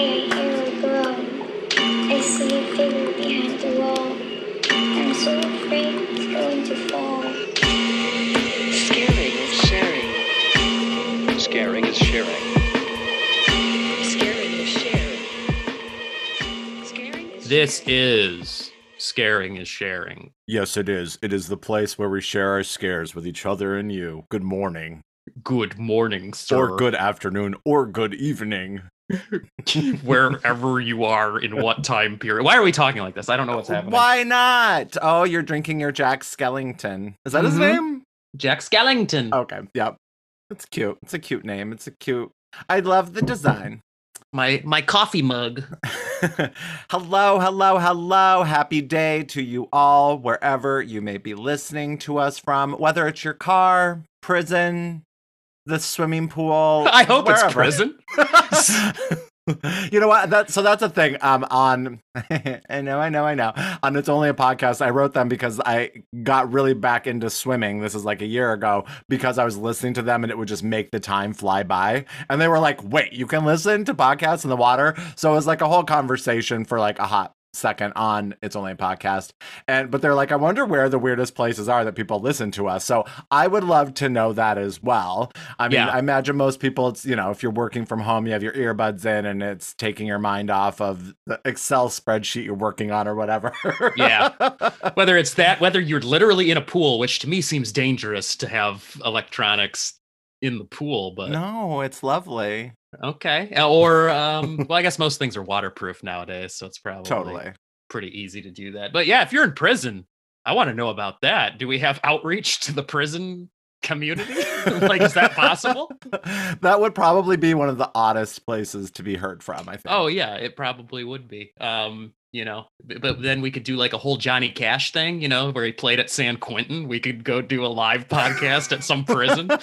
I hear a groan. I see a figure behind the wall. I'm so afraid it's going to fall. Scaring is sharing. Scaring is sharing. Scaring is sharing. Scaring is This is Scaring is Sharing. Yes, it is. It is the place where we share our scares with each other and you. Good morning, Good morning, sir. or good afternoon, or good evening. Wherever you are in what time period. Why are we talking like this? I don't know what's happening. Why not? Oh, you're drinking your Jack Skellington. Is that his Mhm. name? Jack Skellington. Okay, yep. It's cute. It's a cute name. It's a cute. I love the design. My my coffee mug. hello, hello, hello. Happy day to you all, wherever you may be listening to us from, whether it's your car, prison, the swimming pool. I hope it's wherever. prison. you know what? That so that's a thing. Um, on I know, I know, I know. On it's only a podcast. I wrote them because I got really back into swimming. This is like a year ago because I was listening to them and it would just make the time fly by. And they were like, "Wait, you can listen to podcasts in the water?" So it was like a whole conversation for like a hot second on it's only a podcast. And but they're like i wonder where the weirdest places are that people listen to us. So i would love to know that as well. I mean Yeah. i imagine most people it's you know if you're working from home you have your earbuds in and it's taking your mind off of the excel spreadsheet you're working on or whatever. Yeah. Whether it's that, whether you're literally in a pool, which to me seems dangerous to have electronics in the pool, but no it's lovely okay. Or um well, I guess most things are waterproof nowadays, so it's probably totally pretty easy to do that. But yeah, if you're in prison, I want to know about that. Do we have outreach to the prison community? like, is that possible? that would probably be one of the oddest places to be heard from i think Oh yeah, it probably would be. Um, you know, but then we could do like a whole Johnny Cash thing, you know, where he played at San Quentin. We could go do a live podcast at some prison.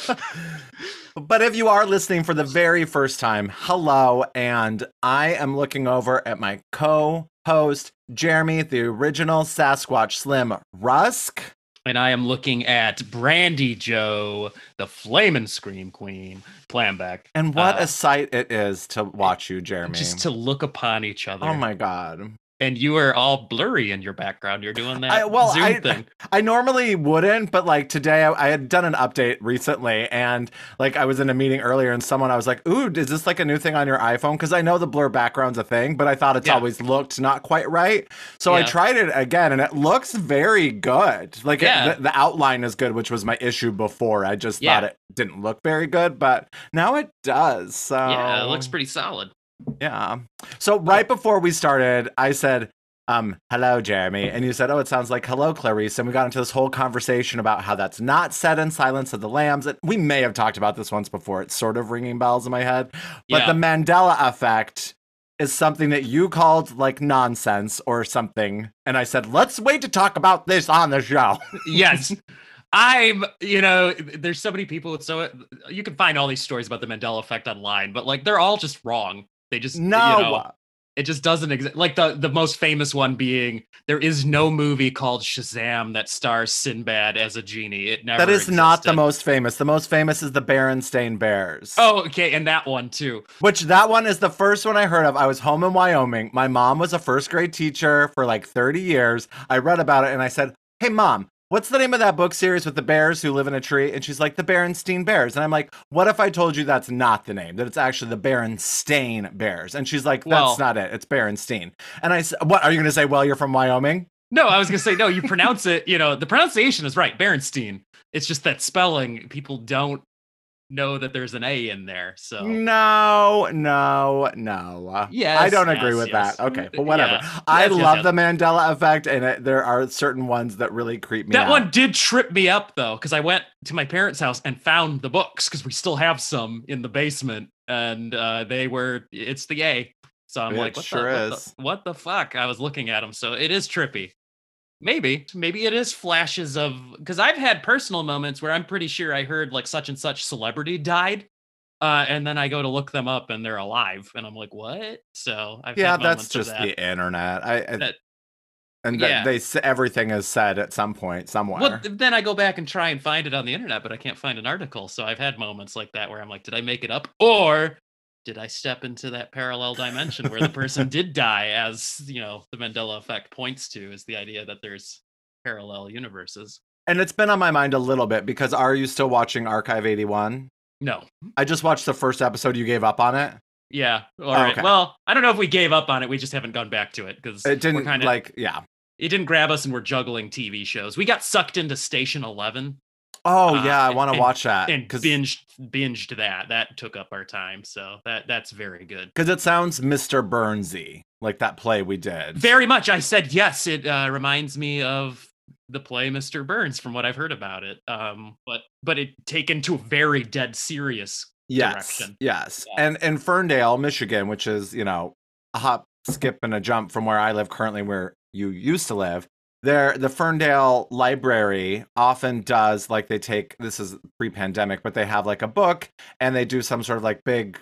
But if you are listening for the very first time, hello. And I am looking over at my co host, Jeremy, the original Sasquatch Slim Rusk. And I am looking at Brandy Joe, the Flamin' Scream Queen, Planback. And what Uh, a sight it is to watch you, Jeremy. Just to look upon each other. oh my God. And you are all blurry in your background. You're doing that I- well, Zoom I- thing. I normally wouldn't, but like today I, I had done an update recently and like I was in a meeting earlier and someone I was like, Ooh, is this like a new thing on your iPhone? Because I know the blur background's a thing, but I thought it's Yeah. always looked not quite right. So I tried it again and it looks very good. Like it- the, the outline is good, which was my issue before. I just Yeah. thought it didn't look very good, but now it does. So Yeah, it looks pretty solid. Yeah. So right before we started, I said, um, hello, Jeremy. And you said, oh, it sounds like hello, Clarice. And we got into this whole conversation about how that's not said in Silence of the Lambs. And we may have talked about this once before. It's sort of ringing bells in my head. But Yeah. the Mandela effect is something that you called like nonsense or something. And I said, let's wait to talk about this on the show. yes i'm you know there's so many people with so you can find all these stories about the mandela effect online but like they're all just wrong they just No. you know, it just doesn't exist like the the most famous one being there is no movie called shazam that stars sinbad as a genie it never that is not the most famous. The most famous is the Berenstain Bears. oh okay and that one too Which that one is the first one I heard of. I was home in Wyoming. My mom was a first grade teacher for like 30 years. I read about it and I said, Hey, mom, what's the name of that book series with the bears who live in a tree? And she's like, The Berenstein Bears. And I'm like, What if I told you that's not the name, that it's actually the Berenstain Bears? And she's like, That's Well- not it. It's Berenstein. And I said, What are you going to say? Well, you're from Wyoming? no i was gonna say no you pronounce it you know the pronunciation is right berenstein it's just that spelling people don't know that there's an a in there so No, no, no. Uh, yes, I don't agree with yes. that. Okay, mm, but uh, whatever. Yeah. I Yes, yes, love yes. the Mandela effect, and it, there are certain ones that really creep me That out. one did trip me up though, because I went to my parents' house and found the books because we still have some in the basement, and uh, they were it's the A. So I'm It like, what sure the, what the- what the fuck? I was looking at them, so it is trippy. Maybe, maybe it is flashes of because I've had personal moments where I'm pretty sure I heard like such and such celebrity died, uh, and then I go to look them up and they're alive, and I'm like, what? So I've yeah, had that's just that. the internet. I, I That- and yeah. they everything is said at some point somewhere. Well, then I go back and try and find it on the internet, but I can't find an article. So I've had moments like that where I'm like, did I make it up? Or did I step into that parallel dimension where the person did die, as you know, the Mandela effect points to, is the idea that there's parallel universes. And it's been on my mind a little bit because are you still watching Archive 81? No. I just watched the first episode. You gave up on it. Yeah. Oh, All right. okay. Well, I don't know if we gave up on it. We just haven't gone back to it because It didn't kind of like, yeah. it didn't grab us, and we're juggling TV shows. We got sucked into Station Eleven Oh Uh, yeah, I want to watch that and because binged binged that. That took up our time, so that that's very good. Because it sounds Mr. Burnsy, like that play we did. Very much. I said yes. It uh, reminds me of the play Mr. Burns from what I've heard about it. Um, but but it taken to a very dead serious. yes, direction. yes. Yeah. And in Ferndale, Michigan, which is you know a hop, skip, and a jump from where I live currently, where you used to live. There, the Ferndale Library often does like they take this is pre-pandemic, but they have like a book and they do some sort of like big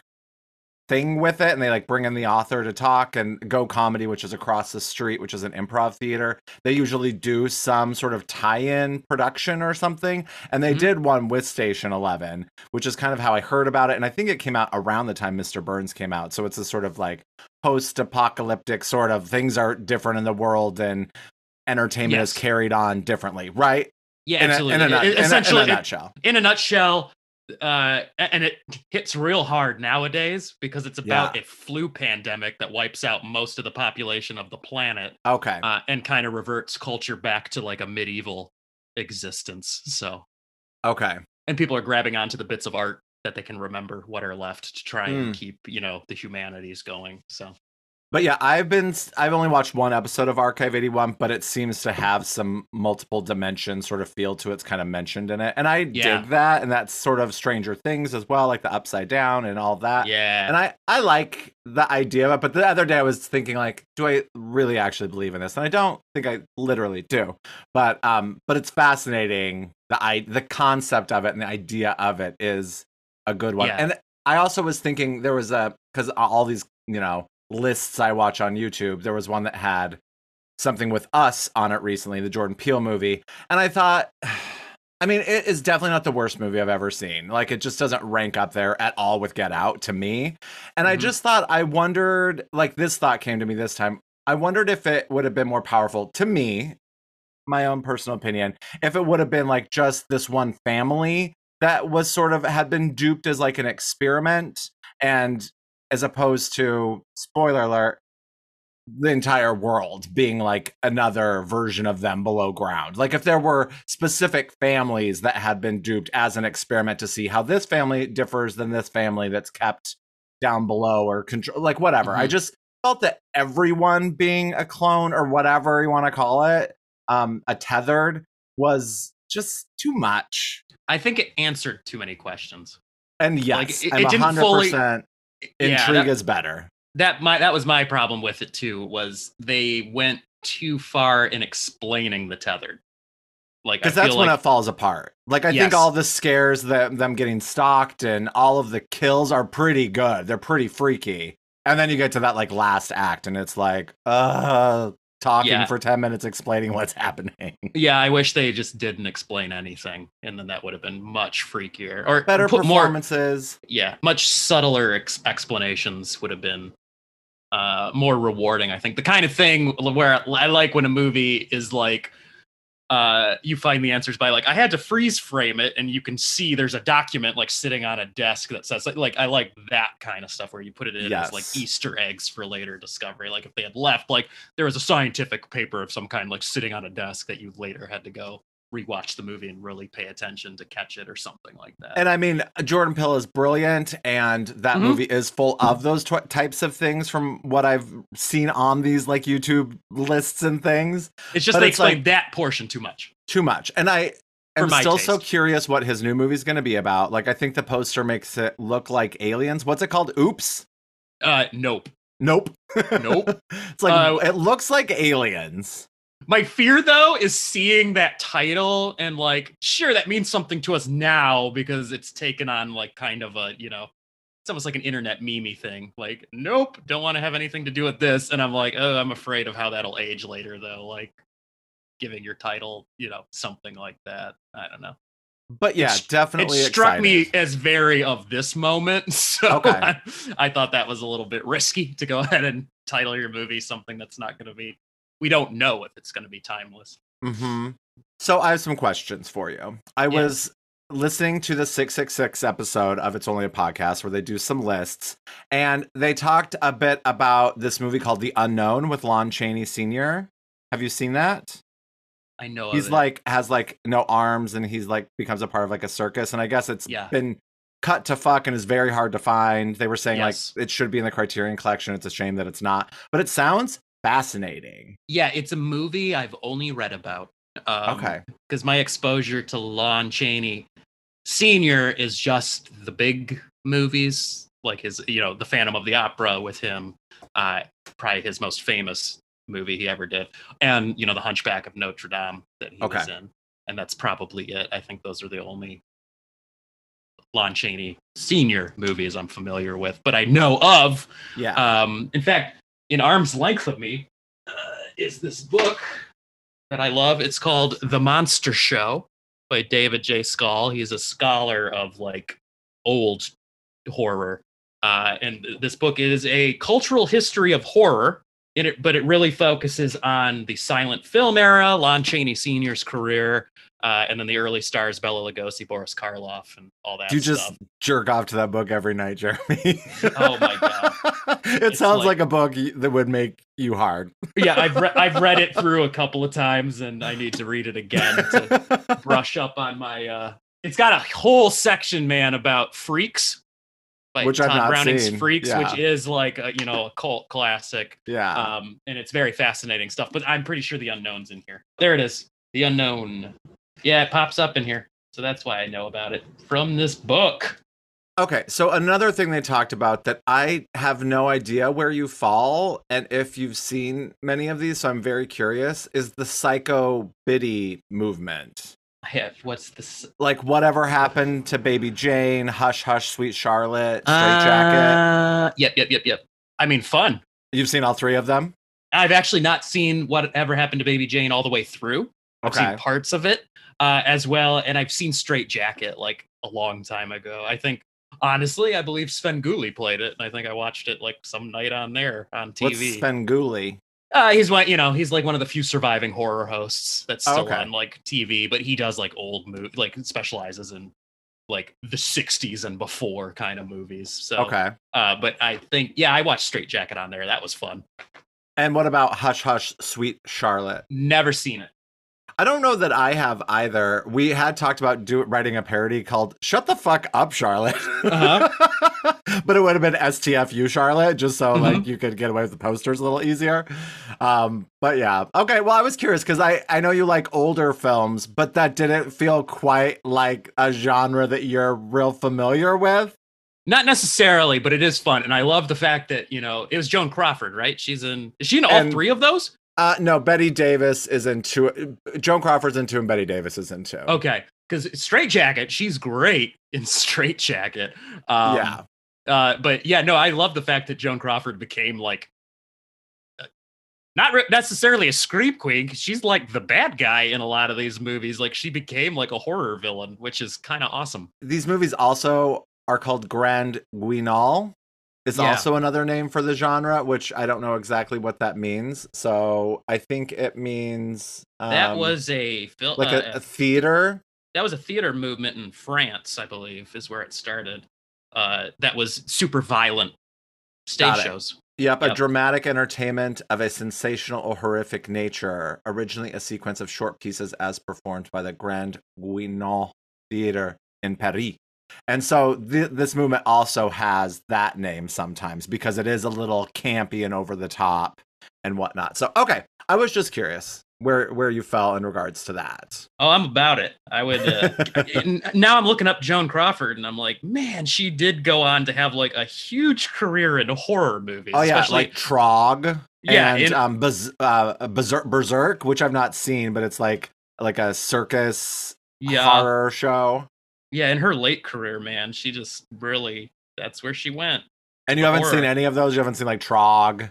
thing with it and they like bring in the author to talk and go comedy which is across the street which is an improv theater they usually do some sort of tie-in production or something and they Mhm. did one with station 11 which is kind of how i heard about it and i think it came out around the time mr burns came out so it's a sort of like post-apocalyptic sort of things are different in the world and entertainment is carried on differently right Yeah, in, a, absolutely. in, a, nut- It- in a- in a essentially, nutshell in a nutshell, uh, and it hits real hard nowadays because it's about Yeah. a flu pandemic that wipes out most of the population of the planet okay uh, and kind of reverts culture back to like a medieval existence. So, okay and people are grabbing onto the bits of art that they can remember what are left to try Mm. and keep, you know, the humanities going. So, But yeah, I've been I've only watched one episode of Archive 81, but it seems to have some multiple dimension sort of feel to it. It's kind of mentioned in it. And I Yeah. dig that. And that's sort of Stranger Things as well, like the upside down and all that. yeah. And I, I like the idea of it, but the other day I was thinking like, do I really actually believe in this? And I don't think I literally do. But um, but it's fascinating. The I the concept of it and the idea of it is a good one. Yeah. And I also was thinking there was a because all these, you know, lists I watch on YouTube, there was one that had something with us on it recently, the Jordan Peele movie. And I thought I mean, it is definitely not the worst movie I've ever seen. Like, it just doesn't rank up there at all with Get Out to me. And I Mhm. just thought, I wondered, like, this thought came to me this time. I wondered if it would have been more powerful to me, my own personal opinion, if it would have been like just this one family that was sort of had been duped as like an experiment and as opposed to spoiler alert the entire world being like another version of them below ground. Like if there were specific families that had been duped as an experiment to see how this family differs than this family that's kept down below or control like whatever. I Mhm. just felt that everyone being a clone or whatever you want to call it, um a tethered was just too much. I think it answered too many questions. And Like, yes, it- I'm it didn't 100% fully- intrigue Yeah, that- is better. that my that was my problem with it too was they went too far in explaining the tethered like because that's when like it falls apart. Like I Yes. think all the scares that them getting stalked and all of the kills are pretty good. They're pretty freaky. And then you get to that like last act and it's like, uh talking Yeah. for 10 minutes explaining what's happening. yeah i wish they just didn't explain anything and then that would have been much freakier or Better put more performances. yeah much subtler ex- explanations would have been uh more rewarding i think the kind of thing where i like when a movie is like uh you find the answers by like i had to freeze frame it and you can see there's a document like sitting on a desk that says like, like i like that kind of stuff where you put it in as like easter eggs for later discovery. Like if they had left like there was a scientific paper of some kind like sitting on a desk that you later had to go rewatch the movie and really pay attention to catch it or something like that And I mean, Jordan Peele is brilliant, and that Mhm. movie is full of those tw- types of things from what I've seen on these like YouTube lists and things. it's just but they it's like- explained that portion too much too much. And I am still so curious what his new movie's going to be about. Like, I think the poster makes it look like aliens. What's it called? Oops. uh nope Nope. Nope. it's like Uh, it looks like aliens. My fear though is seeing that title and like, sure, that means something to us now because it's taken on like kind of a, you know, it's almost like an internet meme thing. Like, nope, don't want to have anything to do with this. And I'm like, oh, I'm afraid of how that'll age later though. Like giving your title, you know, something like that. I don't know. But yeah, It- definitely. it struck me as very of this moment. So Okay. I, I thought that was a little bit risky to go ahead and title your movie something that's not going to be. We don't know if it's going to be timeless. hmm So I have some questions for you. I Yeah. was listening to the 666 episode of It's Only a Podcast where they do some lists, and they talked a bit about this movie called The Unknown with Lon Chaney Sr. Have you seen that? I know he's like has like no arms and he's like becomes a part of like a circus and i guess it's Yeah. been cut to fuck and is very hard to find they were saying Yes. like it should be in the criterion collection it's a shame that it's not but it sounds fascinating yeah, it's a movie I've only read about. Um, okay because my exposure to Lon Chaney Senior is just the big movies, like his, you know, The Phantom of the Opera with him, uh, probably his most famous movie he ever did, and you know, The Hunchback of Notre Dame that he was in, and that's probably it. I think those are the only Lon Chaney Senior movies I'm familiar with, but I know of. yeah Um, in fact, in arm's length of me uh, is this book that I love. It's called The Monster Show by David J. Skal. He's a scholar of like old horror. Uh, and this book is a cultural history of horror. It, but it really focuses on the silent film era, Lon Chaney Sr.'s career, uh, and then the early stars, Bela Lugosi, Boris Karloff, and all that you just jerk off to that book every night jeremy Oh my God. it It's sounds like- like, a book that would make you hard yeah, I've re- I've read it through a couple of times, and I need to read it again to brush up on my. uh It's got a whole section, man, about freaks, by Which I've not Browning's seen, Freaks, yeah. which is like a you know a cult classic, yeah um, and it's very fascinating stuff. But I'm pretty sure the unknown's in here. There it is, the unknown. Yeah, it pops up in here, so that's why I know about it from this book. Okay, so another thing they talked about that I have no idea where you fall and if you've seen many of these, so I'm very curious, is the psycho biddy movement. I have what's this? Like whatever happened to Baby Jane, Hush Hush, Sweet Charlotte, Strait-Jacket. Uh, yep, yep, yep, yep. I mean, fun. You've seen all three of them? I've actually not seen whatever happened to Baby Jane all the way through. I've Okay. seen parts of it uh, as well, and I've seen Strait-Jacket like a long time ago. I think honestly, I believe Svengoolie played it, and I think I watched it like some night on there on What's TV. Svengoolie? Uh, he's one, you know, he's like one of the few surviving horror hosts that's still Okay. on like TV, but he does like old movie, like specializes in like the '60s and before kind of movies. So, Okay. uh, but I think yeah, I watched Strait-Jacket on there. That was fun. And what about Hush Hush, Sweet Charlotte? Never seen it. I don't know that I have either. We had talked about do, writing a parody called "Shut the Fuck Up, Charlotte," Uh-huh. but it would have been STFU Charlotte, just so Mhm. like you could get away with the posters a little easier. Um, but yeah, okay. Well, I was curious because I I know you like older films, but that didn't feel quite like a genre that you're real familiar with. Not necessarily, but it is fun, and I love the fact that you know it was Joan Crawford, right? She's in. Is she in all And- three of those? Uh, no, Bette Davis is into. Joan Crawford's into and Bette Davis is into. Okay, because Strait-Jacket, she's great in Strait-Jacket. Um, yeah. Uh, but yeah, no, I love the fact that Joan Crawford became like uh, not re- necessarily a scream queen. 'cause She's like the bad guy in a lot of these movies. Like she became like a horror villain, which is kind of awesome. These movies also are called Grand Guignol. Is Yeah. also another name for the genre, which I don't know exactly what that means. So I think it means that um, was a film. like uh, a, a theater. that was a theater movement in France, I believe, is where it started. Uh, that was super violent stage shows. Yep, a dramatic entertainment of a sensational or horrific nature, originally a sequence of short pieces as performed by the Grand Guignol Theater in Paris. And so th- this movement also has that name sometimes because it is a little campy and over the top and whatnot. So okay, I was just curious where where you fell in regards to that. Oh, I'm about it. I would. Uh, now I'm looking up Joan Crawford, and I'm like, man, she did go on to have like a huge career in horror movies. oh yeah, especially- like Trog. Yeah, and in- um, Bez- uh, Berserk, Berserk, which I've not seen, but it's like like a circus yeah, horror show. Yeah. In her late career, man, she just really that's where she went. And you haven't seen any of those. You haven't seen like Trog.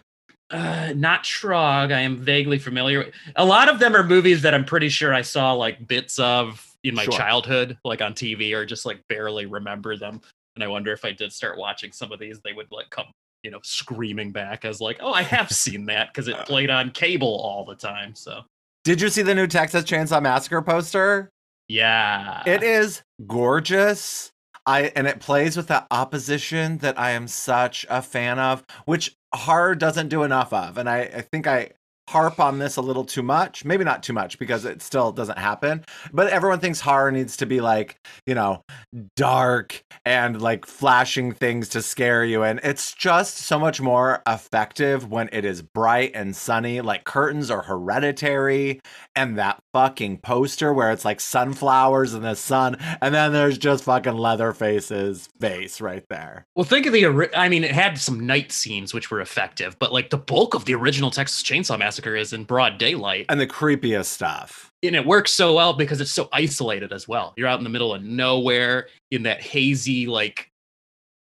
Uh, not Trog. I am vaguely familiar. with- A lot of them are movies that I'm pretty sure I saw like bits of in my Sure. childhood, like on TV, or just like barely remember them. And I wonder if I did start watching some of these, they would like come, you know, screaming back as like, oh, I have seen that because it played on cable all the time. So Did you see the new Texas Chainsaw Massacre poster? Yeah, It is gorgeous. I and it plays with that opposition that I am such a fan of, which horror doesn't do enough of. And I, I think I harp on this a little too much. Maybe not too much because it still doesn't happen. But everyone thinks horror needs to be like, you know, dark and like flashing things to scare you. And it's just so much more effective when it is bright and sunny. Like curtains are hereditary and that fucking poster where it's like sunflowers in the sun, and then there's just fucking Leatherface's face right there. Well, think of the. I mean, it had some night scenes which were effective, but like the bulk of the original Texas Chainsaw Massacre is in broad daylight, And the creepiest stuff. and it works so well because it's so isolated as well. You're out in the middle of nowhere in that hazy like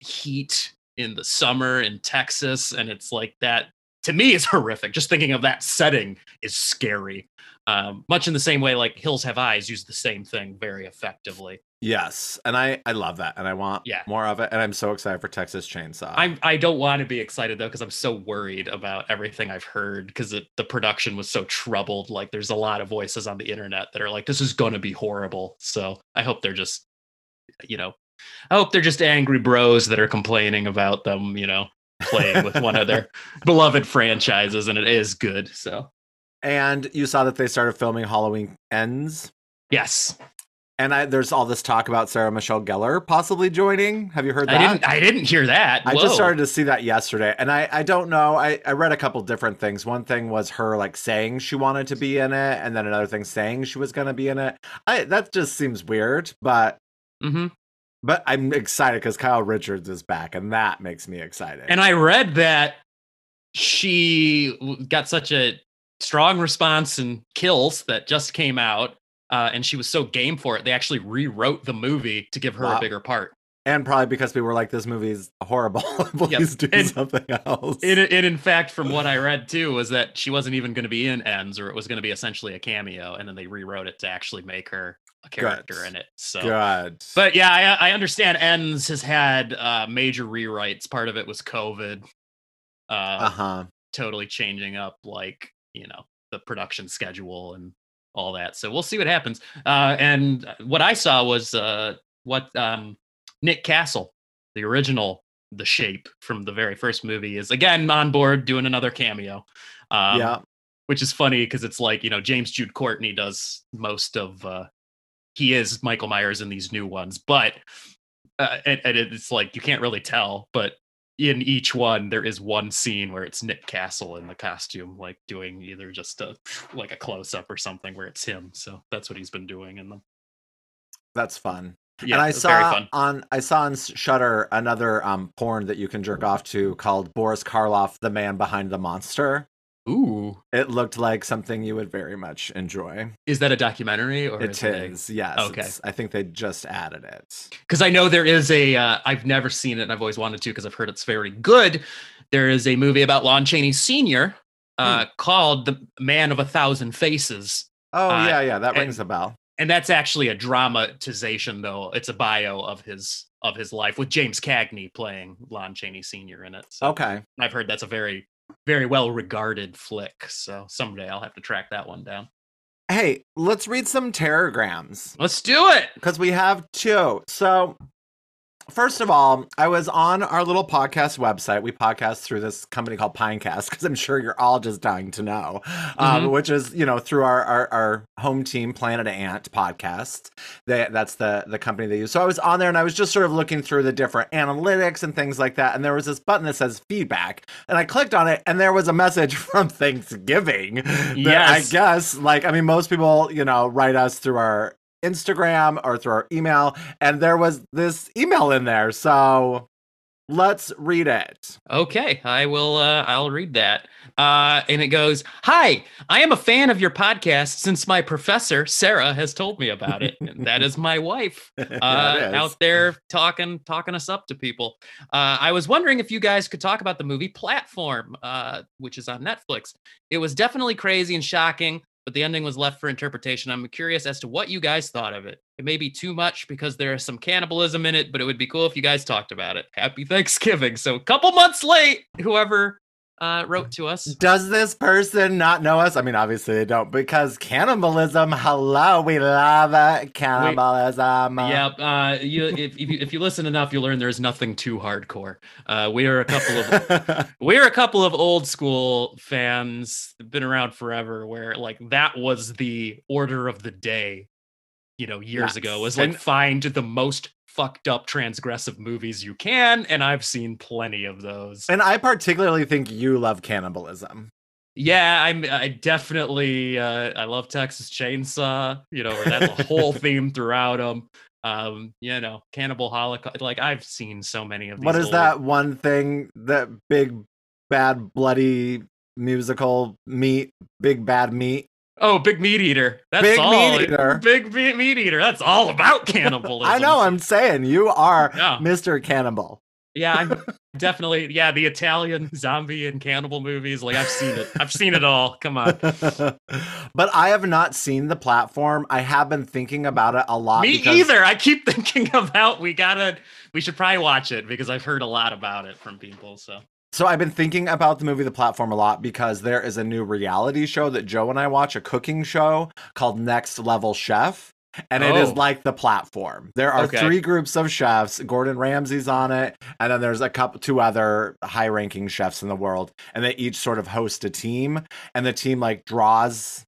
heat in the summer in Texas, and it's like that. To me, is horrific. Just thinking of that setting is scary. Um, much in the same way, like Hills Have Eyes use the same thing very effectively. Yes, and I I love that, and I want Yeah. more of it, and I'm so excited for Texas Chainsaw. I'm I don't want to be excited though because I'm so worried about everything I've heard because the production was so troubled. Like there's a lot of voices on the internet that are like, this is gonna be horrible. So I hope they're just, you know, I hope they're just angry bros that are complaining about them, you know, playing with one of their beloved franchises, and it is good. So and you saw that they started filming Halloween Ends, yes, and I there's all this talk about Sarah Michelle Gellar possibly joining. Have you heard that? I didn't I didn't hear that. I just started to see that yesterday, and I I don't know. I I read a couple different things. One thing was her like saying she wanted to be in it, and then another thing saying she was going to be in it. I that just seems weird, but mm-hmm. but I'm excited because Kyle Richards is back, and that makes me excited. And I read that she got such a strong response and Kills that just came out, uh, and she was so game for it. They actually rewrote the movie to give her Wow. a bigger part. and probably because people were like, "This movie's horrible. Please do And- something else." And, and in fact, from what I read too, was that she wasn't even going to be in Ends, or it was going to be essentially a cameo, and then they rewrote it to actually make her a character Good. in it. So. Good. But yeah, I, I understand. Ends has had uh, major rewrites. Part of it was COVID. Uh, uh huh. totally changing up like you know the production schedule and all that. So we'll see what happens. Uh and what i saw was uh what um nick castle the original the shape from the very first movie is again on board doing another cameo. Um yeah. which is funny because it's like you know james jude courtney does most of uh he is michael myers in these new ones but uh, and, and it's like you can't really tell but in each one there is one scene where it's nick castle in the costume like doing either just a like a close-up or something where it's him so that's what he's been doing in them That's fun. yeah and I saw on I saw on Shutter another um porn that you can jerk off to called Boris Karloff, the man behind the monster. Ooh It looked like something you would very much enjoy. is that a documentary or It a- is, yes. Okay. I think they just added it. because I know there is a. Uh, I've never seen it, and I've always wanted to because I've heard it's very good. There is a movie about Lon Chaney Sr. Uh, called "The Man of a Thousand Faces," Oh Uh, yeah, yeah, that and- rings a bell. and that's actually a dramatization, though. It's a bio of his of his life with James Cagney playing Lon Chaney Sr. in it. So Okay. I've heard that's a very, very well regarded flick. So someday I'll have to track that one down. Hey, let's read some teragrams Let's do it. because we have two. So, first of all, I was on our little podcast website. We podcast through this company called Pinecast because I'm sure you're all just dying to know, um, Mhm. which is you know through our, our our home team Planet Ant podcast. They, that's the the company they use. So I was on there and I was just sort of looking through the different analytics and things like that. And there was this button that says feedback, and I clicked on it, and there was a message from Thanksgiving. that Yes. I guess like I mean most people you know write us through our Instagram or through our email, and there was this email in there. So let's read it. Okay, I will. Uh, I'll read that. Uh, and it goes, "Hi, I am a fan of your podcast since my professor Sarah has told me about it. And that is my wife uh, out there talking talking us up to people. Uh, I was wondering if you guys could talk about the movie Platform, uh, which is on Netflix. It was definitely crazy and shocking. But the ending was left for interpretation. I'm curious as to what you guys thought of it. It may be too much because there is some cannibalism in it, but it would be cool if you guys talked about it. Happy Thanksgiving. So, a couple months late, whoever uh, wrote to us. Does this person not know us? I mean, obviously they don't because cannibalism. Hello, we love it. Cannibalism. Yeah, uh, you, if, if, you, if you listen enough, you'll learn there's nothing too hardcore. Uh, we are a couple of we're a couple of old school fans, been around forever, where like that was the order of the day, you know, years ago, was like And- find the most fucked up transgressive movies you can, and I've seen plenty of those. and I particularly think you love cannibalism. Yeah, I'm I definitely uh I love Texas Chainsaw, you know, that's a whole theme throughout them. Um, you know, Cannibal Holocaust. Like I've seen so many of these. What is old- that one thing that big, bad, bloody musical meat? Big bad meat. Oh, Big Meat Eater. That's Big all. Meat Eater. Big Meat, Eater. That's all about cannibalism. I know. I'm saying you are Yeah. Mr. Cannibal. Yeah, I'm definitely. Yeah, the Italian zombie and cannibal movies. Like I've seen it. I've seen it all. Come on. but I have not seen the platform. I have been thinking about it a lot. Me because- either. I keep thinking about we gotta. We should probably watch it because I've heard a lot about it from people. So. So I've been thinking about the movie The Platform a lot because there is a new reality show that Joe and I watch, a cooking show called Next Level Chef. And it is Oh. like the platform. There are Okay. three groups of chefs. Gordon Ramsay's on it, and then there's a couple, two other high-ranking chefs in the world, and they each sort of host a team. And the team like draws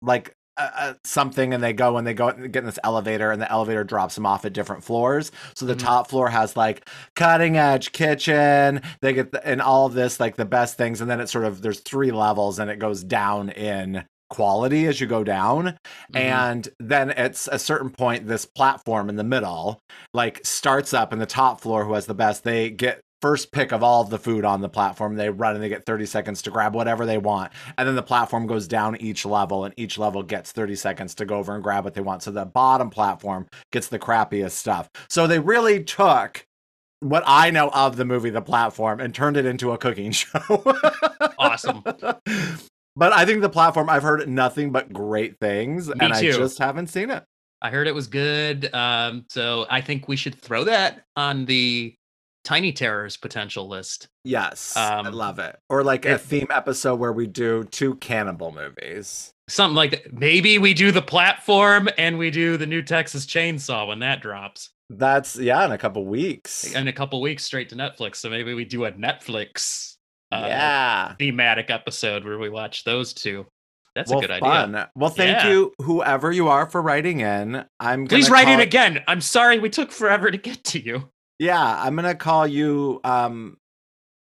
like uh, something, and they go and they go and get in this elevator, and the elevator drops them off at different floors. So the Mhm. top floor has like cutting edge kitchen. They get the, and all of this like the best things, and then it sort of there's three levels, and it goes down in quality as you go down Mhm. and then at a certain point this platform in the middle like starts up in the top floor who has the best they get first pick of all of the food on the platform they run and they get 30 seconds to grab whatever they want and then the platform goes down each level and each level gets 30 seconds to go over and grab what they want so the bottom platform gets the crappiest stuff so they really took what I know of the movie The Platform and turned it into a cooking show. Awesome. But I think the platform, I've heard nothing but great things, Me and I just haven't seen it. I heard it was good. Um, so I think we should throw that on the Tiny Terrors potential list. Yes, I Um, love it. Or like a theme episode where we do two cannibal movies. Something like that. Maybe we do the platform and we do the new Texas Chainsaw when that drops That's yeah, in a couple weeks. in a couple weeks straight to Netflix. So maybe we do a Netflix uh, yeah. thematic episode where we watch those two. That's well, a good fun. idea. Well, thank Yeah. you, whoever you are, for writing in. I'm Please write in again. I'm sorry we took forever to get to you. Yeah, I'm gonna call you um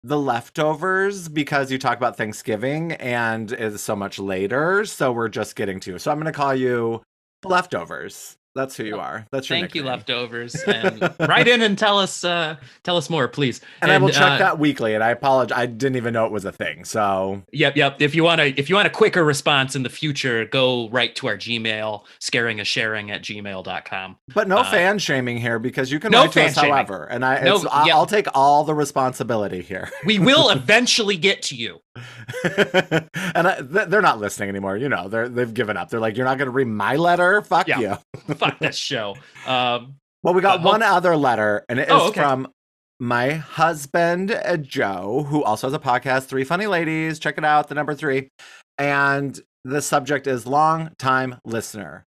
the leftovers because you talk about Thanksgiving and it's so much later. So we're just getting to. So I'm gonna call you the leftovers. That's who you are. That's your Thank you, leftovers. And write in and tell us uh tell us more, please. And, I will check uh, that weekly. And I apologize. I didn't even know it was a thing. So Yep, yep. If you want to, if you want a quicker response in the future, go right to our Gmail, scaring a sharing at gmail.com. But no Uh, fan shaming here because you can no write to us fan shaming. however. And I, No, yeah. I'll take all the responsibility here. We will eventually get to you. and I, they're not listening anymore. You know, they're they've given up. They're like, you're not going to read my letter. Fuck Yeah. you. Fuck this show. Um, Well, we got one other letter, and it is Oh, okay. from my husband, uh, Joe, who also has a podcast, Three Funny Ladies. Check it out, the number three. And the subject is long time listener.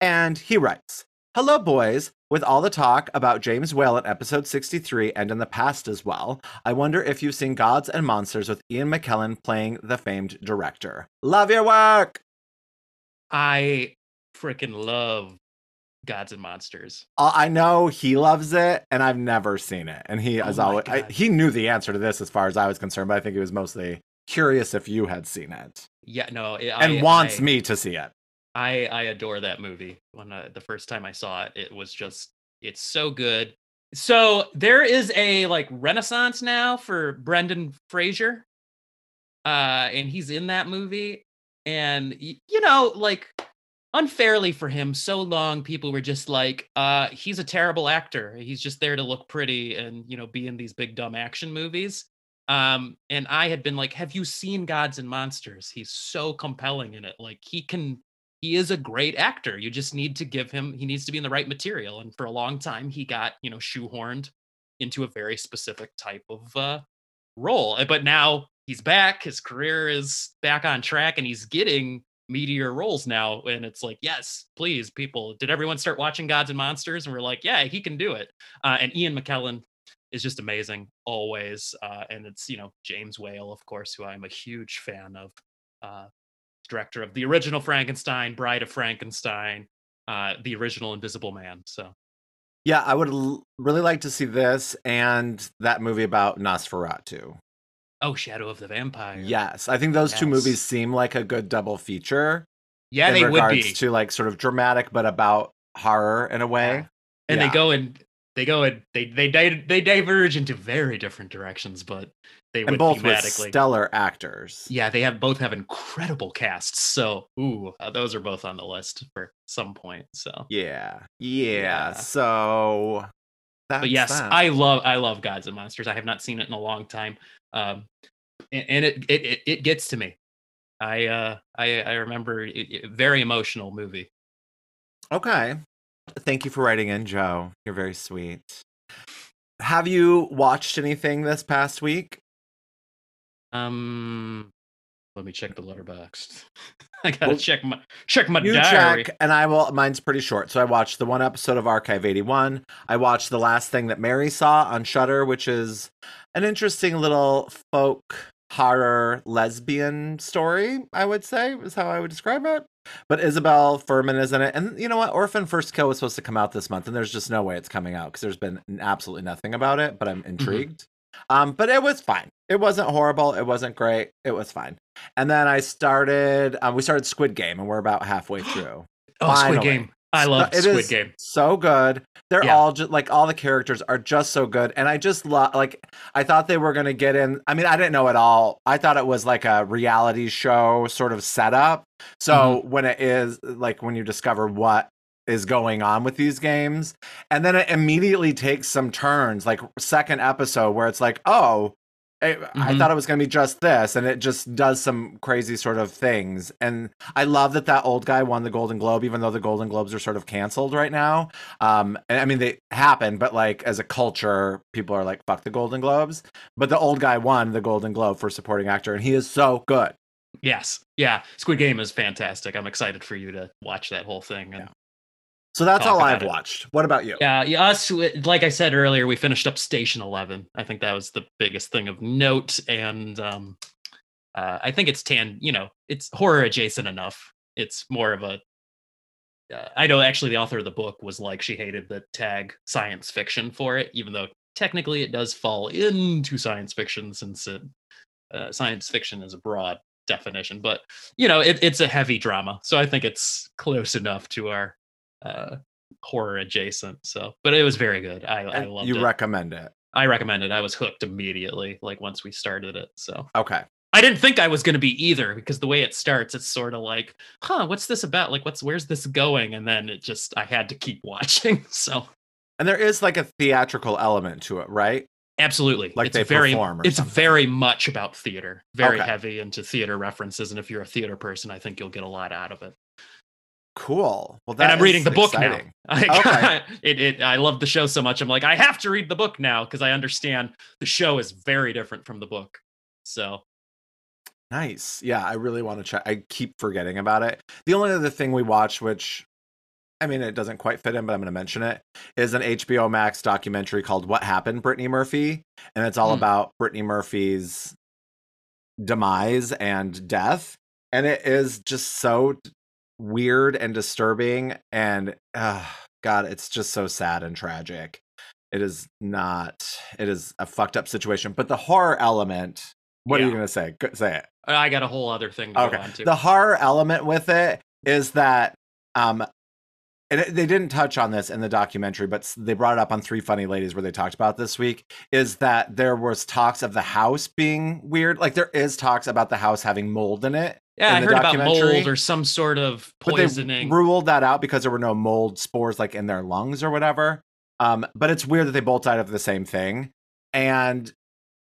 And he writes Hello, boys. With all the talk about James Whale in episode 63 and in the past as well, I wonder if you've seen Gods and Monsters with Ian McKellen playing the famed director. Love your work. I freaking love Gods and Monsters. Uh, I know he loves it, and I've never seen it. And he Oh is always I, he knew the answer to this as far as I was concerned, but I think he was mostly curious if you had seen it Yeah, no, it, and I, wants I, me to see it. I I adore that movie. When uh, the first time I saw it, it was just it's so good. So there is a like renaissance now for Brendan Fraser, uh, and he's in that movie, and you know, like unfairly for him, so long people were just like, uh, he's a terrible actor. He's just there to look pretty and you know be in these big dumb action movies. Um, and I had been like, "Have you seen Gods and Monsters? He's so compelling in it. Like he can, he is a great actor. You just need to give him. He needs to be in the right material. And for a long time, he got you know shoehorned into a very specific type of uh, role. But now he's back. His career is back on track, and he's getting meteor roles now. And it's like, yes, please, people. Did everyone start watching Gods and Monsters? And we're like, yeah, he can do it. Uh, and Ian McKellen is just amazing always. Uh, and it's you know James Whale, of course, who I'm a huge fan of. Uh, director of the original Frankenstein, Bride of Frankenstein, uh, the original Invisible Man. So Yeah, I would l- really like to see this and that movie about Nosferatu. oh, Shadow of the Vampire. Yes, I think those two movies seem like a good double feature. yeah, in they would be. to like sort of dramatic, but about horror in a way. Yeah. and Yeah. they go and they go and they they they diverge into very different directions, but they and both with stellar actors. yeah, they have both have incredible casts. So, ooh, uh, those are both on the list for some point. So, Yeah, yeah. Yeah. So, that's but yes, that. I love I love Gods and Monsters. I have not seen it in a long time, um, and, and it, it it it gets to me. I uh I I remember it, it- very emotional movie. okay. Thank you for writing in, Joe. You're very sweet. Have you watched anything this past week? Um, let me check the Letterboxd. I gotta Well, check my check my You diary. check, and I will. Mine's pretty short. So I watched the one episode of Archive 81. I watched the last thing that Mary saw on Shutter, which is an interesting little folk horror lesbian story. I would say is how I would describe it. But Isabelle Fuhrman is in it, and you know what? Orphan First Kill was supposed to come out this month, and there's just no way it's coming out because there's been absolutely nothing about it. But I'm intrigued. Um, but it was fine. It wasn't horrible. It wasn't great. It was fine. And then I started. Um, we started Squid Game, and we're about halfway through. Oh, Squid Game. I love it Squid is Game. So good. They're Yeah. all just like all the characters are just so good, and I just love. Like I thought they were gonna get in. I mean, I didn't know at all. I thought it was like a reality show sort of setup. So Mm-hmm. when it is like when you discover what is going on with these games, and then it immediately takes some turns. Like second episode where it's like, oh. I, I Mhm. thought it was going to be just this, and it just does some crazy sort of things. And I love that that old guy won the Golden Globe, even though the Golden Globes are sort of canceled right now. Um, and I mean, they happen, but like as a culture, people are like, fuck the Golden Globes. But the old guy won the Golden Globe for supporting actor, and he is so good. Yes. Yeah. Squid Game is fantastic. I'm excited for you to watch that whole thing. And So that's all I've it. watched. What about you? yeah, us, like I said earlier, we finished up Station 11. I think that was the biggest thing of note. And um, uh, I think it's tan, you know, it's horror adjacent enough. It's more of a. Uh, I know actually the author of the book was like, she hated the tag science fiction for it, even though technically it does fall into science fiction since it, uh, science fiction is a broad definition. But, you know, it, it's a heavy drama. So I think it's close enough to our uh, horror adjacent. So, but it was very good. I, I loved you it. recommend it. I recommend it. I was hooked immediately, like once we started it. So Okay. I didn't think I was going to be either because the way it starts, it's sort of like, huh, what's this about? Like, what's where's this going? And then it just, I had to keep watching. So And there is like a theatrical element to it, right? absolutely, Like it's they very, perform or it's something. very much about theater, very Okay. heavy into theater references. And if you're a theater person, I think you'll get a lot out of it. Cool. Well, that and I'm reading the book exciting. now. I, Okay. it, it, I love the show so much. I'm like, I have to read the book now because I understand the show is very different from the book. So Nice. Yeah, I really want to check. I keep forgetting about it. The only other thing we watched, which I mean, it doesn't quite fit in, but I'm going to mention it, is an HBO Max documentary called What Happened, Brittany Murphy. And it's all Hmm. about Brittany Murphy's demise and death. And it is just so weird and disturbing. And uh, God, it's just so sad and tragic. It is not, it is a fucked up situation. But the horror element, what are you going to say? Say it. I got a whole other thing to go Okay. on to. The horror element with it is that um and it- they didn't touch on this in the documentary, but they brought it up on Three Funny Ladies where they talked about this week. Is that there was talks of the house being weird? Like there is talks about the house having mold in it, yeah, I heard about mold or some sort of but they poisoning. ruled that out because there were no mold spores like in their lungs or whatever. Um, but it's weird that they both died of the same thing, and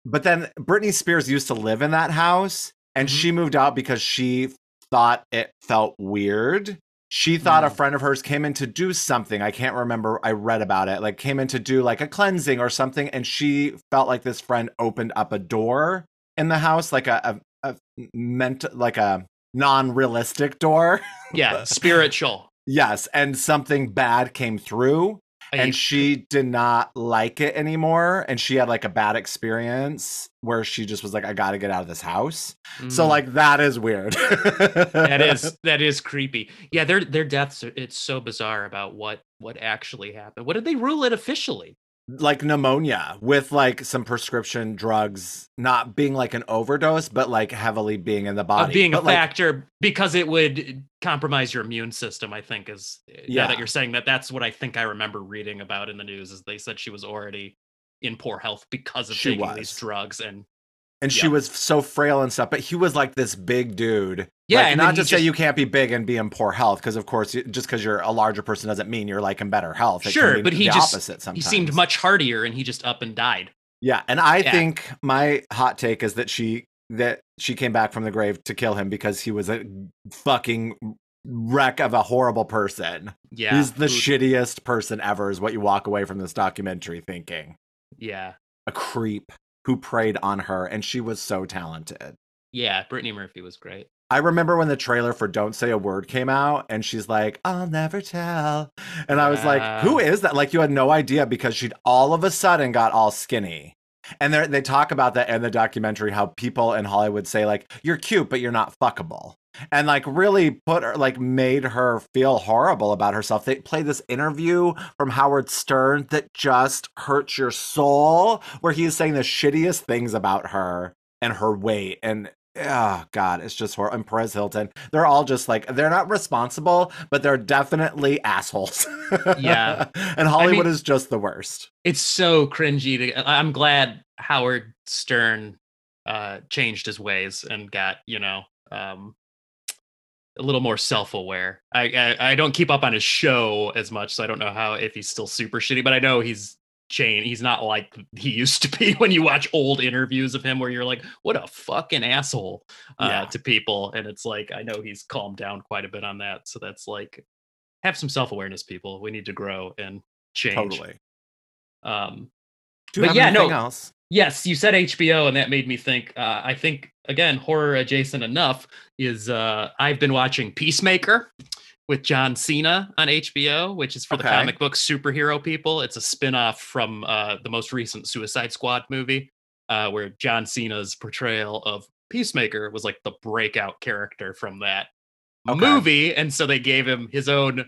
but then Britney Spears used to live in that house and Mhm. she moved out because she thought it felt weird. She thought a Mm. friend of hers came in to do something. I can't remember. I read about it. Like came in to do like a cleansing or something and she felt like this friend opened up a door in the house like a a, a meant like a non-realistic door. Yeah, spiritual. yes, and something bad came through I- and she did not like it anymore and she had like a bad experience where she just was like i gotta get out of this house so Mm. like that is weird that is that is creepy. Yeah, their their deaths are it's so bizarre about what what actually happened. What did they rule it officially? Like pneumonia with like some prescription drugs not being like an overdose but like heavily being in the body Of being a But, like, factor because it would compromise your immune system, I think is eh, yeah. Yeah. that you're saying that that's what I think I remember reading about in the news is they said she was already in poor health because of She taking these drugs and and she yeah. was so frail and stuff but he was like this big dude Yeah, Like, and not he to say you can't be big and be in poor health because of course just because you're a larger person doesn't mean you're like in better health It Sure, but he the just- opposite sometimes. he seemed much hardier and he just up and died. Yeah, and I Yeah. think my hot take is that she that she came back from the grave to kill him because he was a fucking wreck of a horrible person. Yeah. He's the who- shittiest person ever is what you walk away from this documentary thinking. Yeah. A creep who preyed on her and she was so talented. Yeah, Brittany Murphy was great. I remember when the trailer for Don't Say a Word came out and she's like, I'll never tell. And I was like, who is that? Like, you had no idea because she'd all of a sudden got all skinny. And they they talk about that in the documentary how people in Hollywood say, like, you're cute, but you're not fuckable. And like really put her like made her feel horrible about herself. They play this interview from Howard Stern that just hurts your soul, where he's saying the shittiest things about her and her weight. And oh god, it's just horrible. And Perez Hilton, they're all just like they're not responsible, but they're definitely assholes. Yeah. and Hollywood mean- is just the worst. It's so cringy to I- I'm glad Howard Stern uh changed his ways and got, you know, um a little more self-aware. I, I I don't keep up on his show as much, so I don't know how if he's still super shitty, but I know he's changed. He's not like he used to be when you watch old interviews of him where you're like, what a fucking asshole uh, Yeah. to people. And it's like, I know he's calmed down quite a bit on that. So that's like, have some self-awareness, people. We need to grow and change. Totally. Um, Do But have yeah, anything no. else? Yes, you said HBO, and that made me think. Uh, I think again, horror adjacent enough is uh, I've been watching Peacemaker with John Cena on HBO, which is for the comic book superhero people. It's a spin-off from uh, the most recent Suicide Squad movie, uh, where John Cena's portrayal of Peacemaker was like the breakout character from that Okay. movie, and so they gave him his own.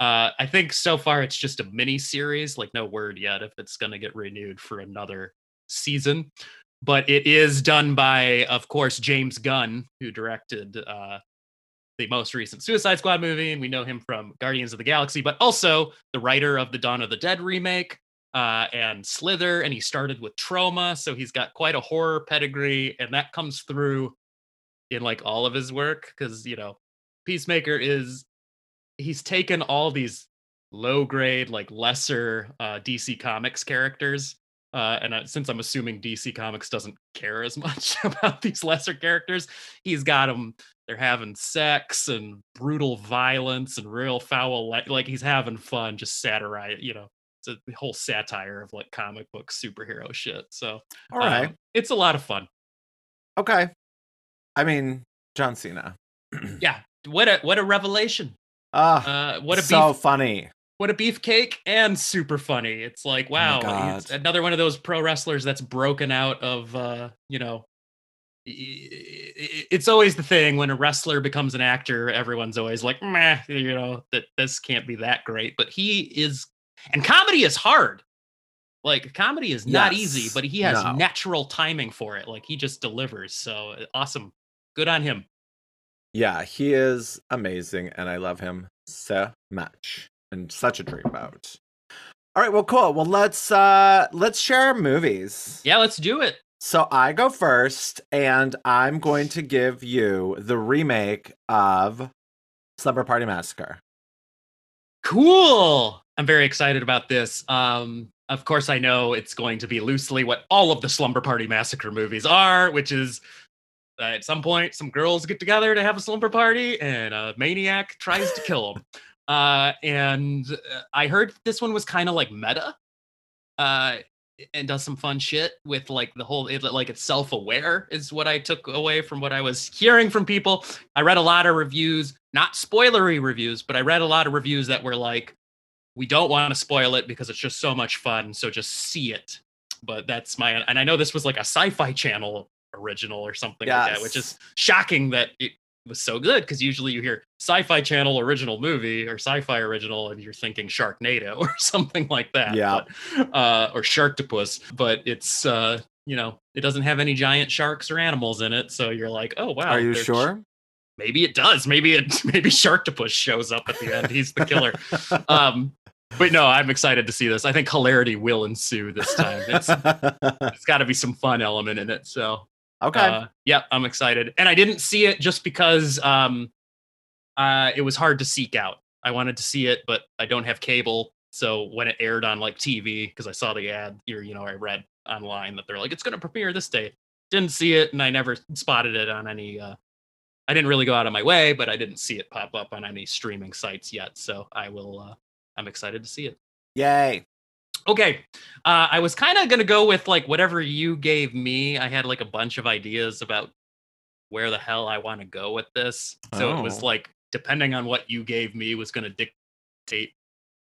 Uh, I think so far it's just a mini series, like no word yet if it's going to get renewed for another season. But it is done by, of course, James Gunn, who directed uh, the most recent Suicide Squad movie, and we know him from Guardians of the Galaxy, but also the writer of the Dawn of the Dead remake uh, and Slither, and he started with Troma, so he's got quite a horror pedigree, and that comes through in like all of his work because you know Peacemaker is he's taken all these low grade, like lesser uh, DC Comics characters. Uh, and uh, since I'm assuming DC Comics doesn't care as much about these lesser characters, he's got them. They're having sex and brutal violence and real foul. Like, like he's having fun, just satire. You know, it's a whole satire of like comic book superhero shit. So, All right. um, it's a lot of fun. okay. I mean, John Cena. Yeah, what a what a revelation. Ah, Uh, what a so beef funny. What a beefcake and super funny. It's like, Oh wow, it's God. another one of those pro wrestlers that's broken out of, uh, you know, it's always the thing when a wrestler becomes an actor, everyone's always like, meh, you know, that this can't be that great. But he is, and comedy is hard. Like comedy is not easy, but he has No. natural timing for it. Like he just delivers. So uh, awesome. Good on him. Yeah, he is amazing and I love him so much. And such a dream dreamboat. All right, well, cool. Well, let's uh let's share our movies. Yeah, let's do it. So I go first, and I'm going to give you the remake of Slumber Party Massacre. Cool. I'm very excited about this. Um, Of course, I know it's going to be loosely what all of the Slumber Party Massacre movies are, which is uh, at some point some girls get together to have a slumber party and a maniac tries to kill them. Uh, and uh, I heard this one was kind of like meta. Uh, and does some fun shit with like the whole it, like it's self-aware is what I took away from what I was hearing from people. I read a lot of reviews, not spoilery reviews, but I read a lot of reviews that were like, we don't want to spoil it because it's just so much fun, so just see it. But that's my and I know this was like a sci-fi channel original or something like that, which is shocking that it was so good because usually you hear sci-fi channel original movie or sci-fi original and you're thinking Sharknado or something like that. Yeah. But, uh, or Sharktopus, but it's uh, you know, it doesn't have any giant sharks or animals in it, so you're like, oh wow. Are you sure? Maybe it does. Maybe it maybe Sharktopus shows up at the end. He's the killer. um, but no, I'm excited to see this. I think hilarity will ensue this time. It's it's got to be some fun element in it. So okay. uh, yeah, I'm excited. And I didn't see it just because um, uh, it was hard to seek out. I wanted to see it, but I don't have cable. So when it aired on like TV, because I saw the ad, or you know, I read online that they're like, it's going to premiere this day. Didn't see it, and I never spotted it on any. Uh, I didn't really go out of my way, but I didn't see it pop up on any streaming sites yet. So I will. Uh, I'm excited to see it. Yay. Okay. Uh, I was kind of going to go with like whatever you gave me. I had like a bunch of ideas about where the hell I want to go with this. So it was Oh. like, depending on what you gave me, was going to dictate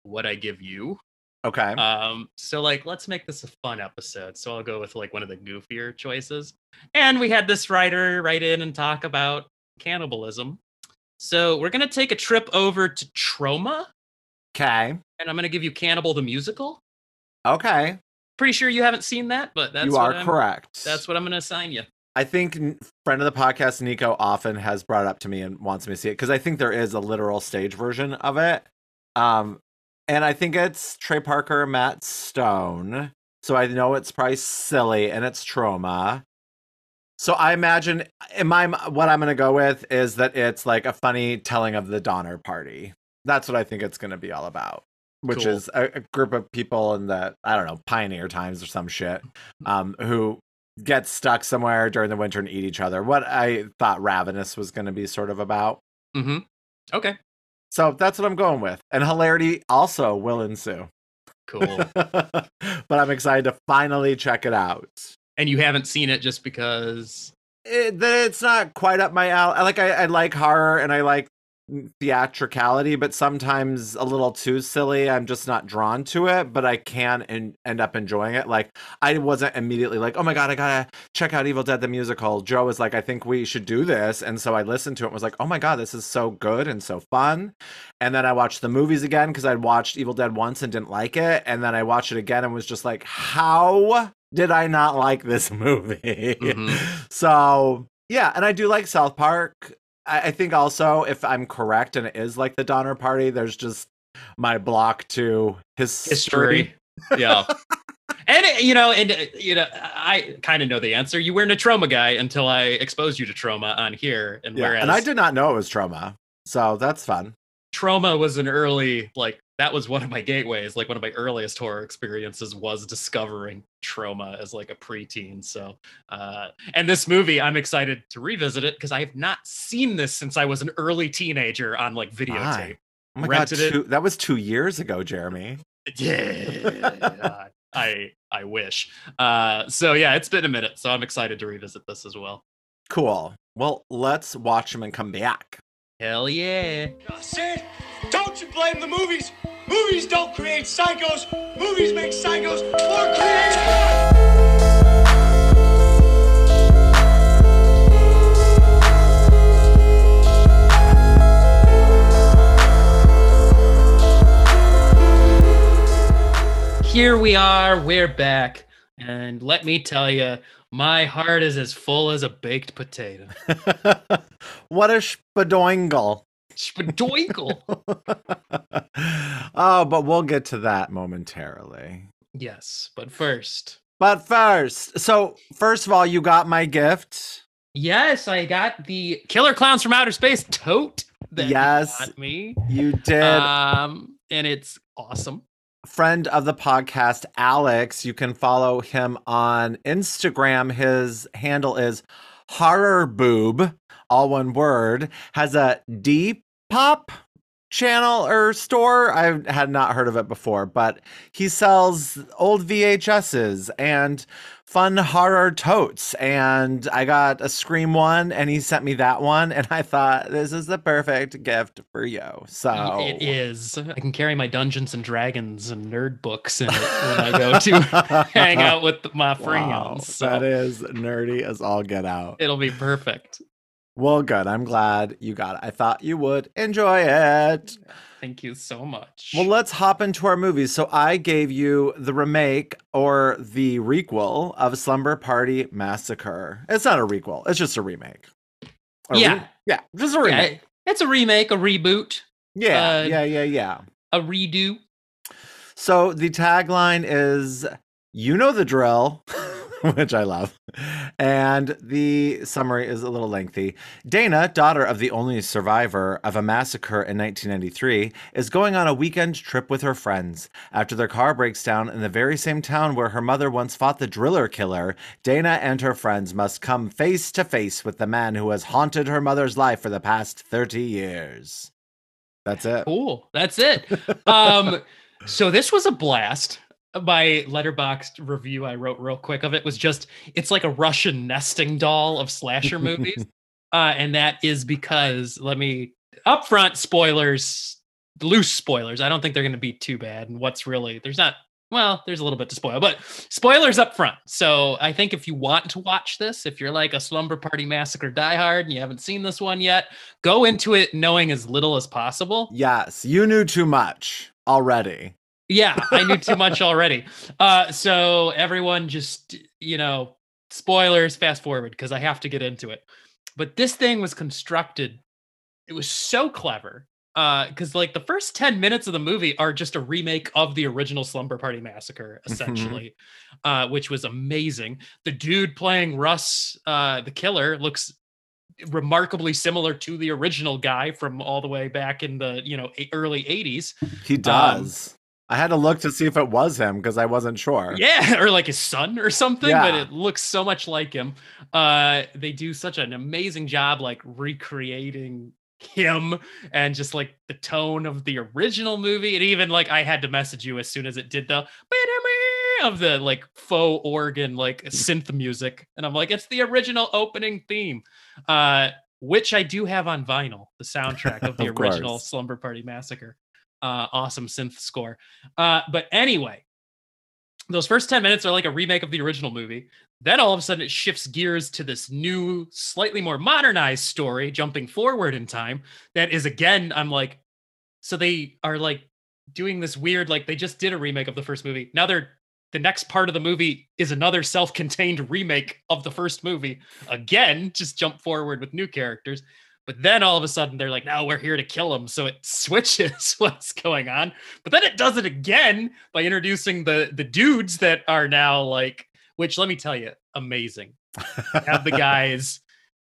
what I give you. Okay. Um, so like, let's make this a fun episode. So I'll go with like one of the goofier choices. And we had this writer write in and talk about cannibalism. So we're going to take a trip over to Troma, Okay. and I'm going to give you Cannibal the Musical. Okay. Pretty sure you haven't seen that, but that's you what are I'm- correct. That's what I'm going to assign you. I think friend of the podcast Nico often has brought up to me and wants me to see it because I think there is a literal stage version of it. Um, and I think it's Trey Parker, Matt Stone. So I know it's probably silly and it's Troma. So I imagine in my what I'm gonna go with is that it's like a funny telling of the Donner Party. That's what I think it's gonna be all about. Which Cool. is a, a group of people in the I don't know pioneer times or some shit, um, who get stuck somewhere during the winter and eat each other. What I thought Ravenous was going to be sort of about. Mm-hmm. Okay. So that's what I'm going with. And hilarity also will ensue. Cool. but I'm excited to finally check it out. and you haven't seen it just because. It, it's not quite up my alley. I Like I, I like horror and I like theatricality, but sometimes a little too silly. I'm just not drawn to it, but I can en- end up enjoying it. Like I wasn't immediately like, oh my god, I gotta check out Evil Dead the musical. Joe was like, I think we should do this, and so I listened to it. and Was like, oh my god, this is so good and so fun. And then I watched the movies again because I'd watched Evil Dead once and didn't like it, and then I watched it again and was just like, how did I not like this movie? Mhm. So yeah, and I do like South Park. I, I think also, if I'm correct, and it is like the Donner Party, there's just my block to history. history. yeah. And you know, and uh, you know, I kind of know the answer. You weren't a Troma guy until I exposed you to Troma on here, and Yeah, whereas and I did not know it was Troma, so that's fun. Troma was an early like that was one of my gateways. Like one of my earliest horror experiences was discovering Troma as like a preteen. So, uh, and this movie, I'm excited to revisit it because I have not seen this since I was an early teenager on like videotape. Oh my Rented god, it. that was two years ago, Jeremy. Yeah, I I wish. Uh, so yeah, it's been a minute, so I'm excited to revisit this as well. Cool. Well, let's watch them and come back. Hell yeah! Sid, don't you blame the movies. Movies don't create psychos. Movies make psychos more creative. Here we are, we're back, and let me tell you, my heart is as full as a baked potato. what a Spadoinkle. Spadoinkle. oh, but we'll get to that momentarily. yes, but first, But first, so first of all, you got my gift. yes, I got the Killer Clowns from Outer Space tote that you Yes. got me. You did. Um, and it's awesome. friend of the podcast, Alex. You can follow him on Instagram. His handle is horror boob, all one word. Has a D pop channel or store. I had not heard of it before, but he sells old VHSs and fun horror totes. And I got a Scream one and he sent me that one. And I thought, this is the perfect gift for you. So It is. I can carry my Dungeons and Dragons and nerd books in it when I go to hang out with my Wow, friends. So that is nerdy as all get out. it'll be perfect. Well, good. I'm glad you got it. I thought you would enjoy it. Thank you so much. Well, let's hop into our movies. So I gave you the remake or the requel of Slumber Party Massacre. It's not a requel. It's just a remake. A re- Yeah. yeah, just a remake. it- it's a remake, a reboot, Yeah, uh, yeah, yeah, yeah. a redo. So the tagline is "You know the drill," which I love, and the summary is a little lengthy. Dana, daughter of the only survivor of a massacre in 1993, is going on a weekend trip with her friends. After their car breaks down in the very same town where her mother once fought the driller killer, Dana and her friends must come face to face with the man who has haunted her mother's life for the past 30 years. That's it. Cool. That's it. Um, so this was a blast. My Letterboxd review I wrote real quick of it was just it's like a Russian nesting doll of slasher movies. Uh, and that is because let me upfront spoilers, loose spoilers. I don't think they're gonna be too bad. And what's really there's not well, there's a little bit to spoil, but spoilers up front. So I think if you want to watch this, if you're like a slumber party massacre diehard and you haven't seen this one yet, go into it knowing as little as possible. Yes, you knew too much already. Yeah, I knew too much already. Uh, so everyone just, you know, spoilers, fast forward because I have to get into it. But this thing was constructed, it was so clever. Uh, because like the first 10 minutes of the movie are just a remake of the original Slumber Party Massacre, essentially, uh, which was amazing. The dude playing Russ, uh, the killer, looks remarkably similar to the original guy from all the way back in the you know early 80s He does. I had to look to see if it was him because I wasn't sure. Yeah, or like his son or something, yeah. but it looks so much like him. Uh they do such an amazing job like recreating him and just like the tone of the original movie. And even like I had to message you as soon as it did the of the like faux organ like synth music. And I'm like, it's the original opening theme. Uh which I do have on vinyl, the soundtrack of the Of original. Slumber Party Massacre. Uh awesome synth score. Uh but anyway, those first 10 minutes are like a remake of the original movie. Then all of a sudden it shifts gears to this new, slightly more modernized story, jumping forward in time. That is again, I'm like, so they are like doing this weird, like they just did a remake of the first movie. Now they're the next part of the movie is another self-contained remake of the first movie. Again, just jump forward with new characters. But then all of a sudden they're like, no, we're here to kill him. So it switches what's going on. But then it does it again by introducing the the dudes that are now like, which let me tell you, amazing. Have the guys,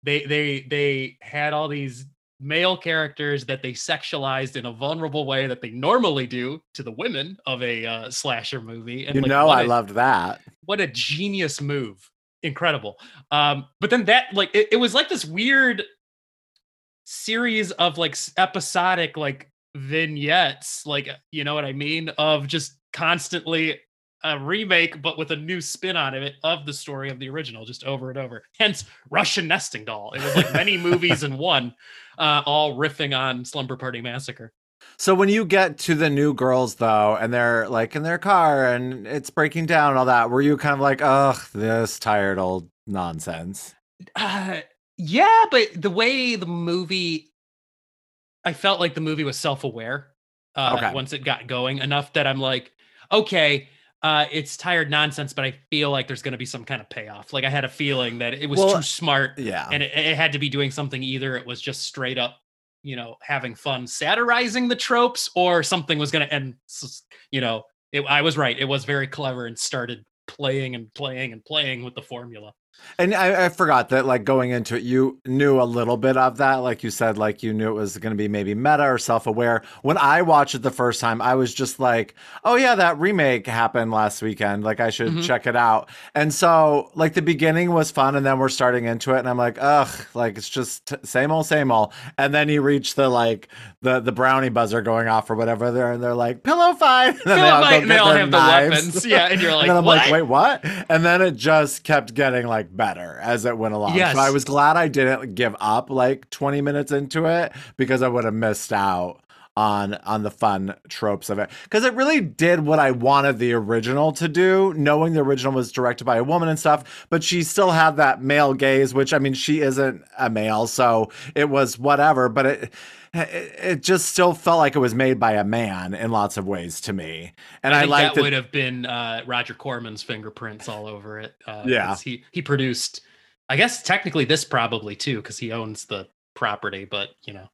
they they they had all these male characters that they sexualized in a vulnerable way that they normally do to the women of a uh, slasher movie. And you like, know I a- loved that. what a genius move incredible um but then that like it, it was like this weird series of like episodic like vignettes like uh, you know what i mean? Of just constantly a remake but with a new spin on it of the story of the original just over and over. Hence russian nesting doll. It was like many movies in one uh all riffing on slumber party massacre. So when you get to the new girls though, and they're like in their car and it's breaking down and all that, were you kind of like, ugh, this tired old nonsense? Uh, yeah, but the way the movie, I felt like the movie was self-aware. Uh, Okay. Once it got going enough that I'm like, okay, uh, it's tired nonsense, but I feel like there's going to be some kind of payoff. Like I had a feeling that it was Well, too smart, Yeah. and it, it had to be doing something. Either it was just straight up, you know, having fun, satirizing the tropes, or something was going to end. You know, it, I was right. It was very clever and started playing and playing and playing with the formula. And I, I forgot that, like going into it, you knew a little bit of that. Like you said, like you knew it was going to be maybe meta or self aware. When I watched it the first time, I was just like, oh, yeah, that remake happened last weekend. Like I should Mhm. check it out. And so, like, the beginning was fun. And then we're starting into it. And I'm like, ugh, like it's just t- same old, same old. And then you reach the, like, the, the brownie buzzer going off or whatever there. And they're like, pillow fight. And then Pillow all go fight, and they all have the weapons. Yeah, and you're like, and then I'm what? like, wait, what? And then it just kept getting like better as it went along. Yes. So I was glad I didn't give up like 20 minutes into it because I would have missed out on on the fun tropes of it because it really did what I wanted the original to do knowing the original was directed by a woman and stuff but she still had that male gaze which I mean she isn't a male so it was whatever but it it, it just still felt like it was made by a man in lots of ways to me and I, I liked that it would have been uh, Roger Corman's fingerprints all over it. Uh, Yeah. he he produced. I guess technically this probably too because he owns the property, but you know,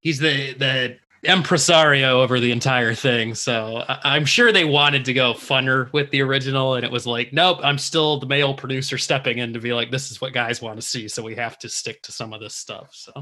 he's the the impresario over the entire thing. So I'm sure they wanted to go funner with the original, and it was like, nope, I'm still the male producer stepping in to be like, this is what guys want to see, so we have to stick to some of this stuff. So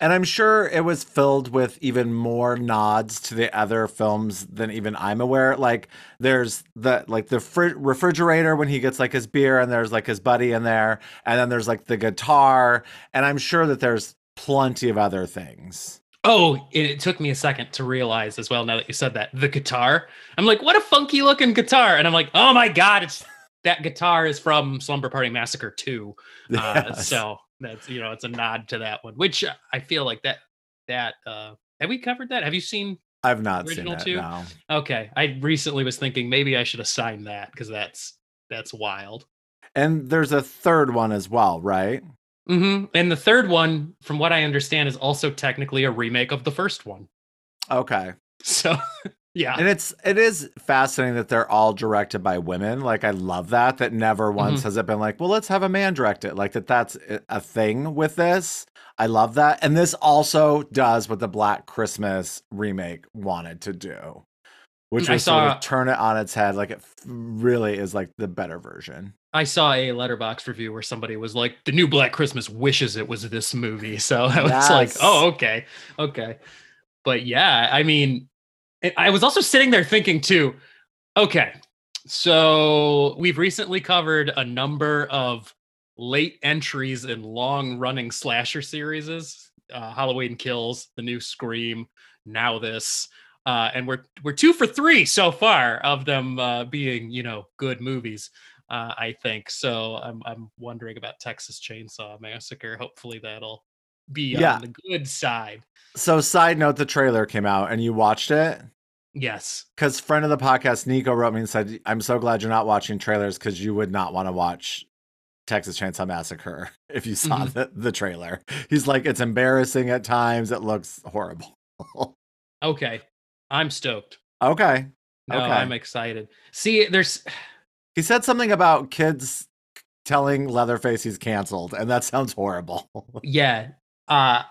And I'm sure it was filled with even more nods to the other films than even I'm aware. Like there's the like the fri- refrigerator when he gets like his beer, and there's like his buddy in there, and then there's like the guitar, and I'm sure that there's plenty of other things. Oh, it, it took me a second to realize as well. Now that you said that, the guitar. I'm like, what a funky looking guitar, and I'm like, oh my god, it's that guitar is from Slumber Party Massacre 2. Uh, Yes. So that's you know, it's a nod to that one, which I feel like that that uh have we covered that? Have you seen? I've not seen original it. too? No. Okay, I recently was thinking maybe I should assign that because that's that's wild. And there's a third one as well, right? mm-hmm. And the third one, from what I understand, is also technically a remake of the first one. Okay. So yeah, And it's it is fascinating that they're all directed by women. Like I love that that never once Mm-hmm. has it been like, well, let's have a man direct it. Like that that's a thing with this. I love that. And this also does what the Black Christmas remake wanted to do. Which I was sort of turn it on its head. Like it really is like the better version. I saw a Letterboxd review where somebody was like, "The new Black Christmas wishes it was this movie." So I was like, "Oh, okay, okay." But yeah, I mean, I- was also sitting there thinking too. Okay, so we've recently covered a number of late entries in long-running slasher series, uh, Halloween Kills, the new Scream, now this. Uh, and we're we're two for three so far of them uh, being you know good movies uh, I think. So I'm I'm wondering about Texas Chainsaw Massacre. Hopefully that'll be Yeah. on the good side. So side note, the trailer came out and you watched it? Yes. Because friend of the podcast, Nico, wrote me and said, I'm so glad you're not watching trailers because you would not want to watch Texas Chainsaw Massacre if you saw Mhm. the, the trailer. He's like, it's embarrassing at times. It looks horrible. Okay. I'm stoked. okay. No, Okay. I'm excited. See, there's He said something about kids telling Leatherface he's canceled, and that sounds horrible. yeah. Uh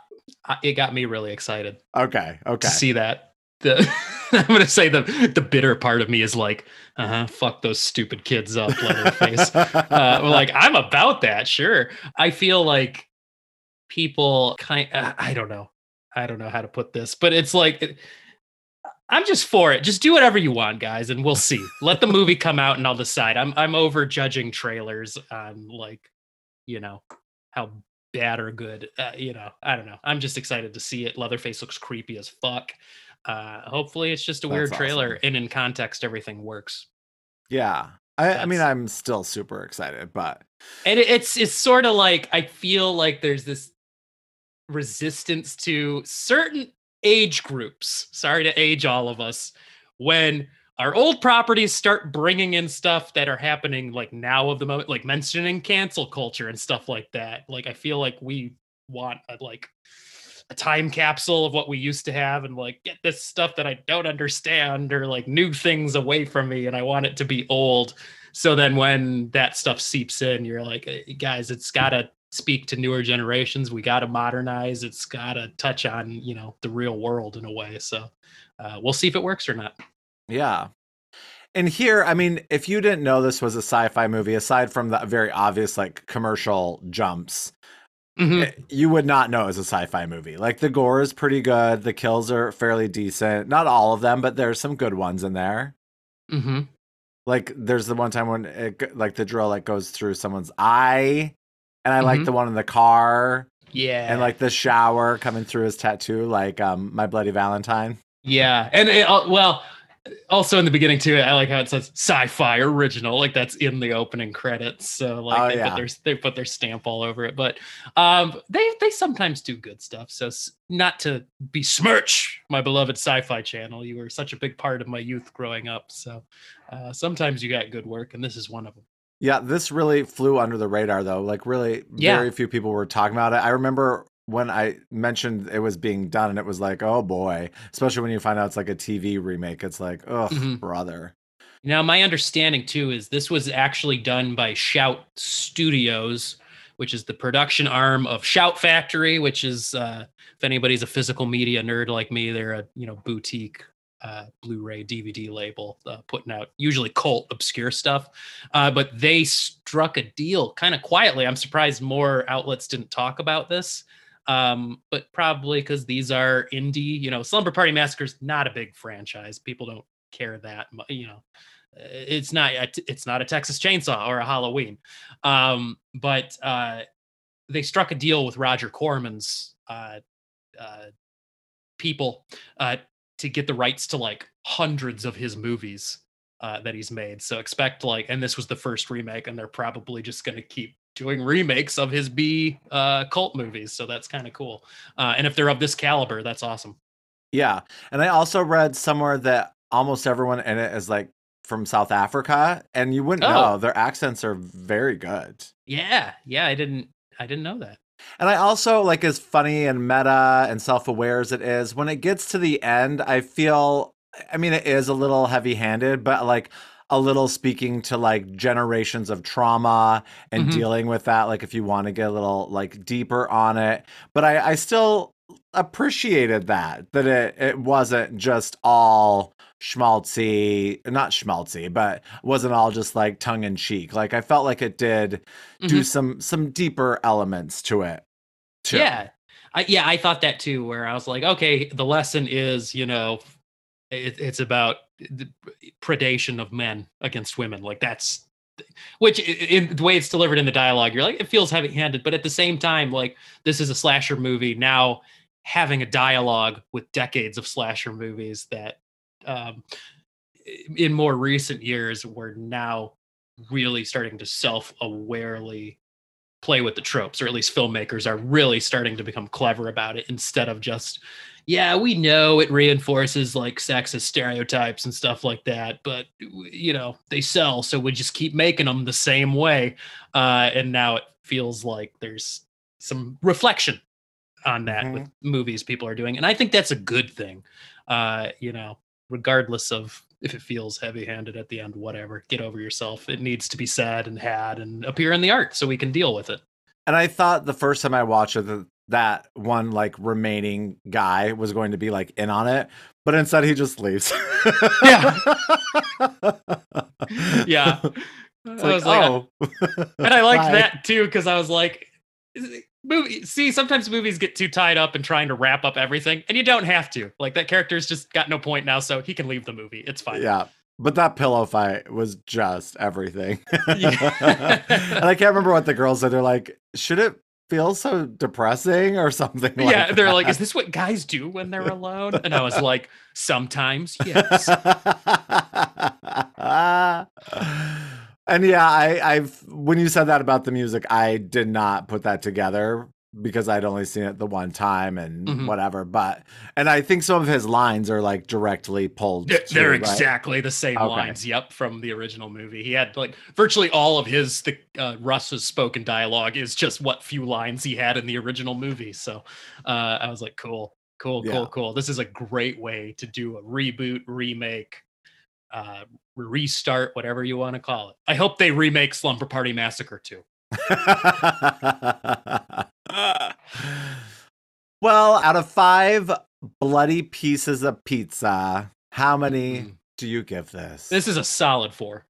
it got me really excited okay. Okay. to see that. The I'm gonna say the the bitter part of me is like, uh huh, fuck those stupid kids up, Leatherface. uh, like i'm about that sure i feel like people kind uh, i don't know i don't know how to put this but it's like it- i'm just for it just do whatever you want guys and we'll see let the movie come out and i'll decide i'm i'm over judging trailers on like you know how bad or good uh, you know i don't know i'm just excited to see it leatherface looks creepy as fuck uh hopefully it's just a weird trailer awesome. and in context everything works yeah. I, I mean, I'm still super excited, but and it- it's it's sort of like I feel like there's this resistance to certain age groups. Sorry to age all of us when our old properties start bringing in stuff that are happening like now of the moment, like mentioning cancel culture and stuff like that. Like I feel like we want a, like a time capsule of what we used to have and like get this stuff that I don't understand or like new things away from me and I want it to be old. So then when that stuff seeps in, you're like, "Eh, guys, it's got to speak to newer generations. We got to modernize. It's got to touch on, you know, the real world in a way. So uh, we'll see if it works or not. Yeah. And here, I mean, if you didn't know this was a sci-fi movie, aside from the very obvious like commercial jumps, Mhm. eh, you would not know it's a sci-fi movie. Like the gore is pretty good, the kills are fairly decent. Not all of them, but there's some good ones in there. Mhm. Like there's the one time when it, like the drill like goes through someone's eye, and I like Mhm. the one in the car Yeah. and like the shower coming through his tattoo, like um my bloody Valentine. Yeah, and it, uh, well, also in the beginning too, I like how it says sci-fi original, like that's in the opening credits. So like Oh, they yeah. put their they put their stamp all over it. But um, they they sometimes do good stuff. So not to besmirch my beloved sci-fi channel, you were such a big part of my youth growing up. So uh, sometimes you got good work, and this is one of them. Yeah, this really flew under the radar though. Like really Yeah. very few people were talking about it. I remember when I mentioned it was being done and it was like, oh boy. Especially when you find out it's like a TV remake. It's like, oh Mhm. brother. Now, my understanding too is this was actually done by Shout Studios, which is the production arm of Shout Factory, which is uh, if anybody's a physical media nerd like me, they're a you know boutique uh, Blu-ray DVD label uh, putting out usually cult obscure stuff. Uh, but they struck a deal kind of quietly. I'm surprised more outlets didn't talk about this. Um, but probably because these are indie, you know, Slumber Party Massacre's not a big franchise. People don't care that much, you know uh, it's not a t- it's not a Texas Chainsaw or a Halloween, um, but uh, they struck a deal with Roger Corman's uh, uh, people uh, to get the rights to like hundreds of his movies uh, that he's made. So expect like, and this was the first remake, and they're probably just going to keep doing remakes of his B uh, cult movies. So that's kind of cool. Uh, and if they're of this caliber, that's awesome. Yeah. And I also read somewhere that almost everyone in it is like from South Africa. And you wouldn't Oh. know. Their accents are very good. Yeah, yeah, I didn't I didn't know that. And I also like as funny and meta and self-aware as it is, when it gets to the end, I feel I mean it is a little heavy-handed, but like a little speaking to like generations of trauma and Mhm. dealing with that, like if you want to get a little like deeper on it. But I, I still appreciated that, that it it wasn't just all schmaltzy, not schmaltzy, but wasn't all just like tongue in cheek. Like I felt like it did do Mhm. some some deeper elements to it. too. Yeah. I, yeah, I thought that too, where I was like, okay, the lesson is, you know, it, it's about the predation of men against women. Like that's, which in the way it's delivered in the dialogue, you're like, it feels heavy handed, but at the same time, like this is a slasher movie. Now having a dialogue with decades of slasher movies that, um, in more recent years, we're now really starting to self awarely play with the tropes, or at least filmmakers are really starting to become clever about it instead of just, yeah, we know it reinforces like sexist stereotypes and stuff like that, but you know, they sell, so we just keep making them the same way. Uh, and now it feels like there's some reflection on that with movies people are doing. And I think that's a good thing. Uh, you know, regardless of if it feels heavy handed at the end, whatever, get over yourself. It needs to be said and had and appear in the art so we can deal with it. And I thought the first time I watched it that one like remaining guy was going to be like in on it, but instead he just leaves. Yeah. Yeah. It's I was like, oh. and I liked Bye. that too because I was like, movie. See, sometimes movies get too tied up in trying to wrap up everything, and you don't have to. Like that character's just got no point now, so he can leave the movie. It's fine. Yeah. But that pillow fight was just everything. Yeah. and I can't remember what the girls said. They're like, should it feel so depressing or something? Like that. yeah, they're like, "Is this what guys do when they're alone?" And I was like, "Sometimes, yes." and yeah, I, I've when you said that about the music, I did not put that together because I'd only seen it the one time and Mhm. whatever. But and I think some of his lines are like directly pulled. They're, too, they're right? exactly the same Okay. lines. Yep, from the original movie. He had like virtually all of his the uh, Russ's spoken dialogue is just what few lines he had in the original movie. So uh, I was like, cool, cool, Yeah. cool, cool. This is a great way to do a reboot, remake, uh, restart, whatever you want to call it. I hope they remake Slumber Party Massacre too. well, out of five bloody pieces of pizza, how many Mm. do you give this? This is a solid four.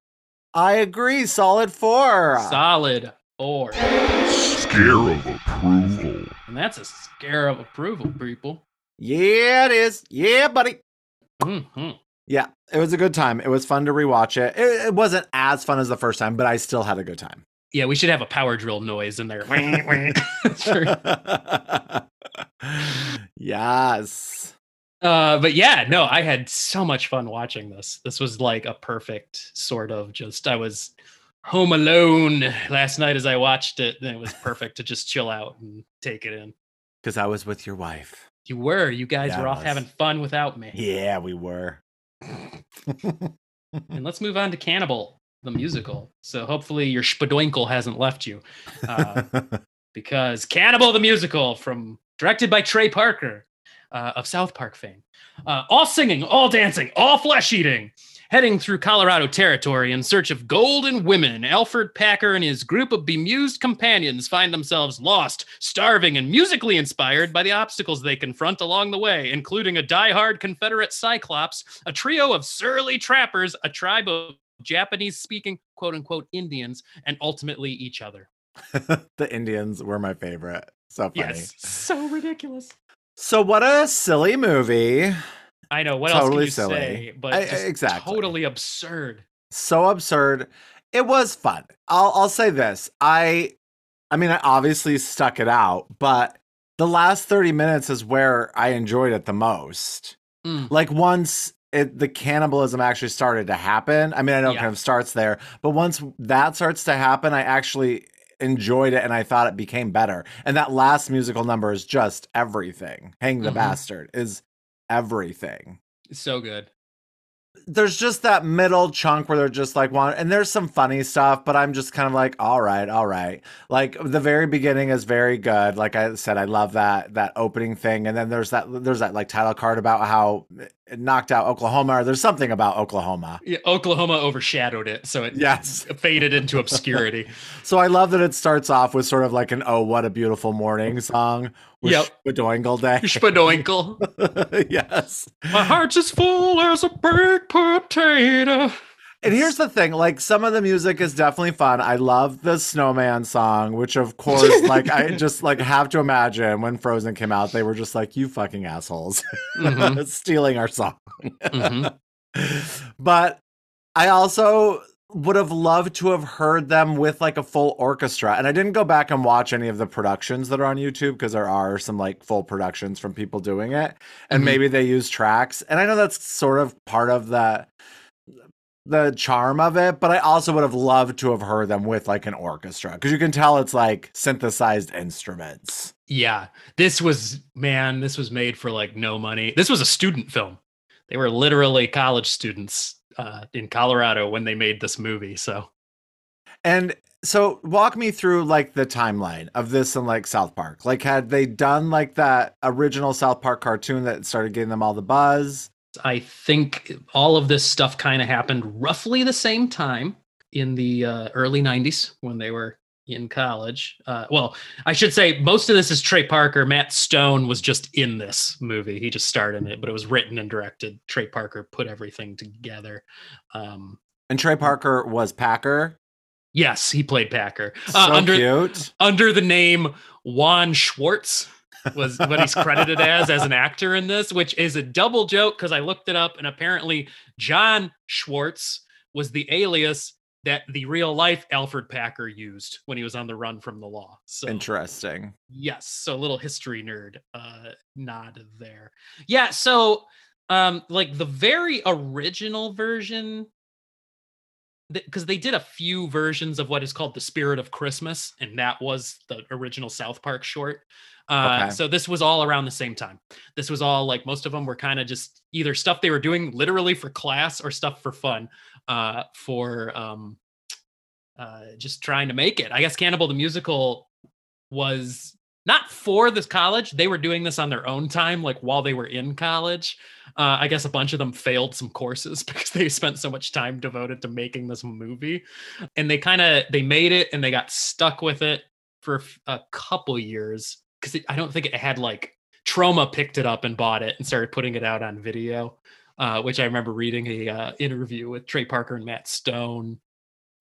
I agree. Solid four. Solid four. Scare of approval. And that's a scare of approval, people. yeah, it is. Yeah, buddy. hmm Yeah, it was a good time. It was fun to rewatch it. It, it wasn't as fun as the first time, but I still had a good time. Yeah, we should have a power drill noise in there. yes. Uh, but yeah, no, I had so much fun watching this. This was like a perfect sort of just I was home alone last night as I watched it, and it was perfect to just chill out and take it in. Because I was with your wife. You were, you guys Yeah, were off having fun without me. Yeah, we were. And let's move on to Cannibal, the musical. So hopefully your spadoinkle hasn't left you. Uh, because Cannibal the Musical, from directed by Trey Parker uh, of South Park fame, uh, all singing, all dancing, all flesh eating, heading through Colorado territory in search of golden women. Alfred Packer and his group of bemused companions find themselves lost, starving, and musically inspired by the obstacles they confront along the way, including a die-hard Confederate Cyclops, a trio of surly trappers, a tribe of Japanese-speaking quote-unquote Indians, and ultimately each other. the Indians were my favorite. So funny. Yes, so ridiculous. So what a silly movie. I know. What Totally else can you silly. say? But I- exactly. totally absurd. so absurd. It was fun. I'll I'll say this. I I mean I obviously stuck it out, but the last 30 minutes is where I enjoyed it the most. Mm. Like once it the cannibalism actually started to happen. I mean, I know it kind of starts there, but once that starts to happen, I actually enjoyed it and I thought it became better. And that last musical number is just everything. Hang the Mhm. bastard is everything So good. There's just that middle chunk where they're just like one and there's some funny stuff but i'm just kind of like all right all right. Like the very beginning is very good. Like i said i love that that opening thing. And then there's that there's that like title card about how it knocked out oklahoma or there's something about oklahoma. Yeah, Oklahoma overshadowed it, so it yes. faded into obscurity. so i love that it starts off with sort of like an oh what a beautiful morning song with Yep. Spadoinkle day Spadoinkle. yes My heart's as full as a baked potato. And here's the thing, like some of the music is definitely fun. I love the Snowman song, which of course, like I just like have to imagine when Frozen came out, they were just like, "You fucking assholes, Mhm, stealing our song." mhm. but I also would have loved to have heard them with like a full orchestra. And I didn't go back and watch any of the productions that are on YouTube because there are some like full productions from people doing it. And Mhm. maybe they use tracks. And I know that's sort of part of the the charm of it, but I also would have loved to have heard them with like an orchestra because you can tell it's like synthesized instruments. Yeah, this was man. This was made for like no money. This was a student film. They were literally college students uh, in Colorado when they made this movie. So And so walk me through like the timeline of this and like South Park. Like had they done like that original South Park cartoon that started getting them all the buzz? I think all of this stuff kind of happened roughly the same time in the uh, early 90s when they were in college. Uh, well, I should say most of this is Trey Parker. Matt Stone was just in this movie. He just starred in it, but it was written and directed. Trey Parker put everything together. Um, And Trey Parker was Packer. yes, he played Packer. So Uh, under, cute. under the name Juan Schwartz was what he's credited as as an actor in this, which is a double joke because I looked it up and apparently John Schwartz was the alias that the real life Alfred Packer used when he was on the run from the law. So Interesting. yes, so a little history nerd uh nod there. Yeah, so um like the very original version because they did a few versions of what is called the spirit of christmas and that was the original south park short uh, Okay. so this was all around the same time this was all like most of them were kind of just either stuff they were doing literally for class or stuff for fun uh, for um, uh, just trying to make it. I guess cannibal the musical was not for this college. They were doing this on their own time like while they were in college. Uh, i guess a bunch of them failed some courses because they spent so much time devoted to making this movie. And they kind of they made it and they got stuck with it for a couple years because i don't think it had like Troma picked it up and bought it and started putting it out on video uh, which I remember reading a uh, interview with Trey Parker and Matt Stone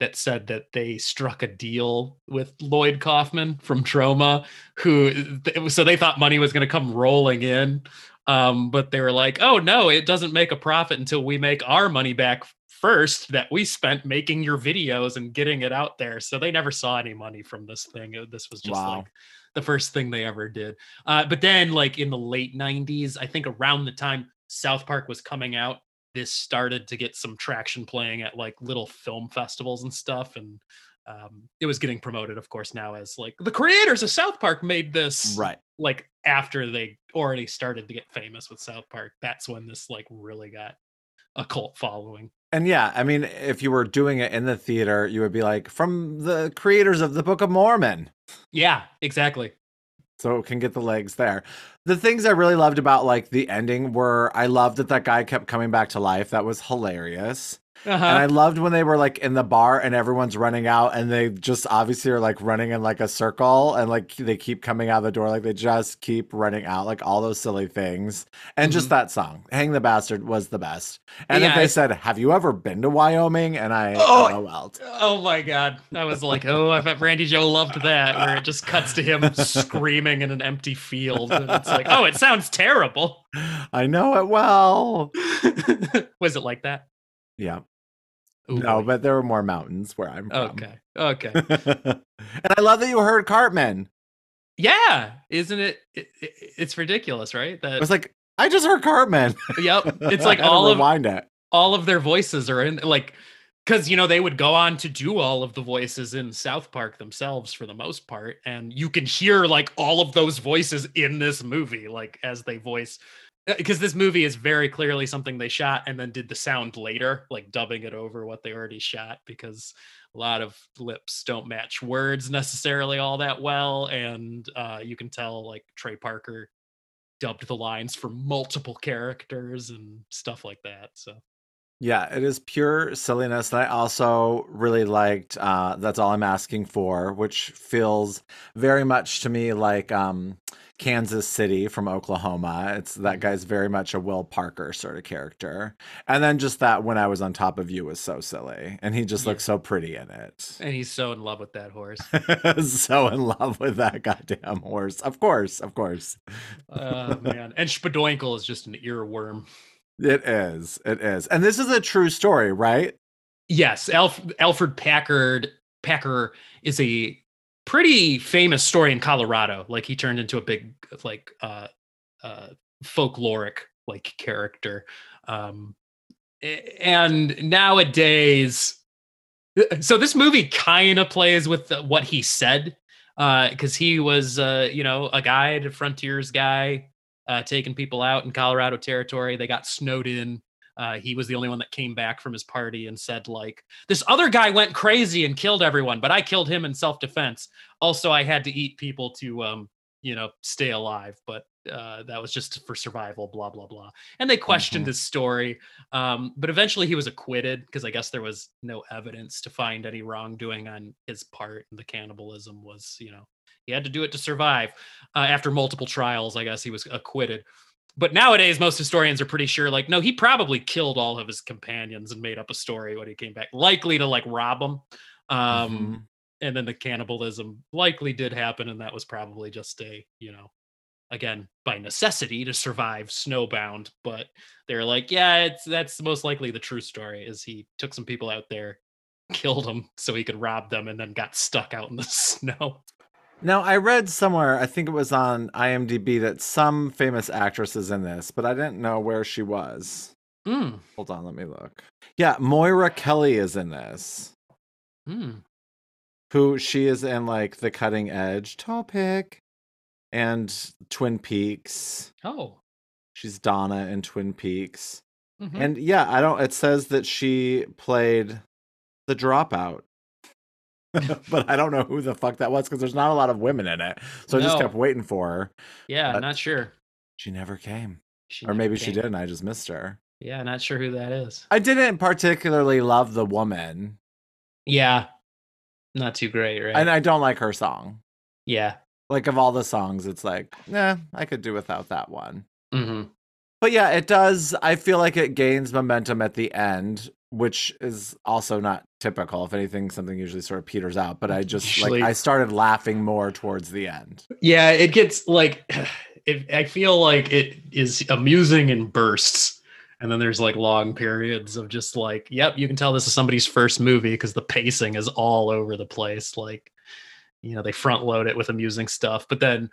that said that they struck a deal with Lloyd Kaufman from Troma, who so they thought money was going to come rolling in, um, but they were like, "Oh no, it doesn't make a profit until we make our money back first that we spent making your videos and getting it out there." So they never saw any money from this thing. This was just Wow. like the first thing they ever did. Uh, but then, like in the late '90s, I think around the time South Park was coming out, this started to get some traction playing at like little film festivals and stuff, and um, it was getting promoted, of course, now as like the creators of South Park made this Right. like after they already started to get famous with South Park. That's when this like really got a cult following. And yeah, I mean, if you were doing it in the theater, you would be like, from the creators of the Book of Mormon. Yeah, exactly. So it can get the legs there. The things I really loved about like the ending were I loved that that guy kept coming back to life. That was hilarious. Uh-huh. And I loved when they were like in the bar and everyone's running out and they just obviously are like running in like a circle and like they keep coming out of the door like they just keep running out like all those silly things. And just that song, Hang the Bastard was the best. And Yeah, if they I- said, "Have you ever been to Wyoming?" and I Oh, LOL'd. Oh my god. I was like, oh, I bet Randy Joe loved that, where it just cuts to him screaming in an empty field. And it's like, oh, it sounds terrible. I know it well. was it like that? Yeah. Ooh, no, boy. but there were more mountains where I'm from. Okay. Okay. and I love that you heard Cartman. Yeah. Isn't it, it, it- It's ridiculous, right? I That was like, I just heard Cartman. Yep. It's like I had to all of it. all of their voices are in like because you know they would go on to do all of the voices in South Park themselves for the most part, and you can hear like all of those voices in this movie, like as they voice. Because this movie is very clearly something they shot and then did the sound later, like dubbing it over what they already shot, because a lot of lips don't match words necessarily all that well, and uh, you can tell like Trey Parker dubbed the lines for multiple characters and stuff like that. So Yeah, it is pure silliness. And I also really liked uh That's All I'm Asking For, which feels very much to me like um Kansas City from Oklahoma. It's that guy's very much a Will Parker sort of character. And then just that when I was on top of you was so silly. And he just Yeah. looks so pretty in it. and he's so in love with that horse. so in love with that goddamn horse. Of course, of course. Oh man, and Spadoinkle is just an earworm. It is. It is. And this is a true story, right? Yes, Alf- Alfred Packard Packer is a pretty famous story in Colorado. Like he turned into a big like uh uh folkloric like character. Um and nowadays so this movie kind of plays with what he said because he was uh you know a guide a frontiers guy uh taking people out in colorado territory. They got snowed in. Uh, he was the only one that came back from his party and said like this other guy went crazy and killed everyone but i killed him in self-defense. Also i had to eat people to um you know stay alive. But uh, that was just for survival blah blah blah. And they questioned Mhm. his story. Um, but eventually he was acquitted because i guess there was no evidence to find any wrongdoing on his part. And the cannibalism was you know he had to do it to survive uh, after multiple trials i guess he was acquitted but nowadays most historians are pretty sure like no he probably killed all of his companions and made up a story when he came back likely to like rob them um Mhm. and then the cannibalism likely did happen and that was probably just a you know again by necessity to survive snowbound but they're like yeah it's that's most likely the true story is he took some people out there killed them so he could rob them and then got stuck out in the snow Now, I read somewhere, I think it was on IMDb, that some famous actress is in this, but I didn't know where she was. mm, Hold on, let me look. Yeah, Moira Kelly is in this. mm. Who she is in like The Cutting Edge, Topic, and Twin Peaks. oh She's Donna in Twin Peaks. mhm. And yeah, I don't it says that she played the dropout. but I don't know who the fuck that was because there's not a lot of women in it. So I just kept waiting for her. yeah not sure She never came. She or never maybe she did and I just missed her. yeah not sure who that is I didn't particularly love the woman. yeah not too great right And I don't like her song. yeah Like of all the songs, it's like, nah, I could do without that one. hmm But yeah, it does. I feel like it gains momentum at the end, which is also not typical. If anything, something usually sort of peters out. But I just Usually- like I started laughing more towards the end. Yeah, it gets like it, I feel like it is amusing in bursts. And then there's like long periods of just like, yep, you can tell this is somebody's first movie because the pacing is all over the place. Like, you know, they front load it with amusing stuff, but then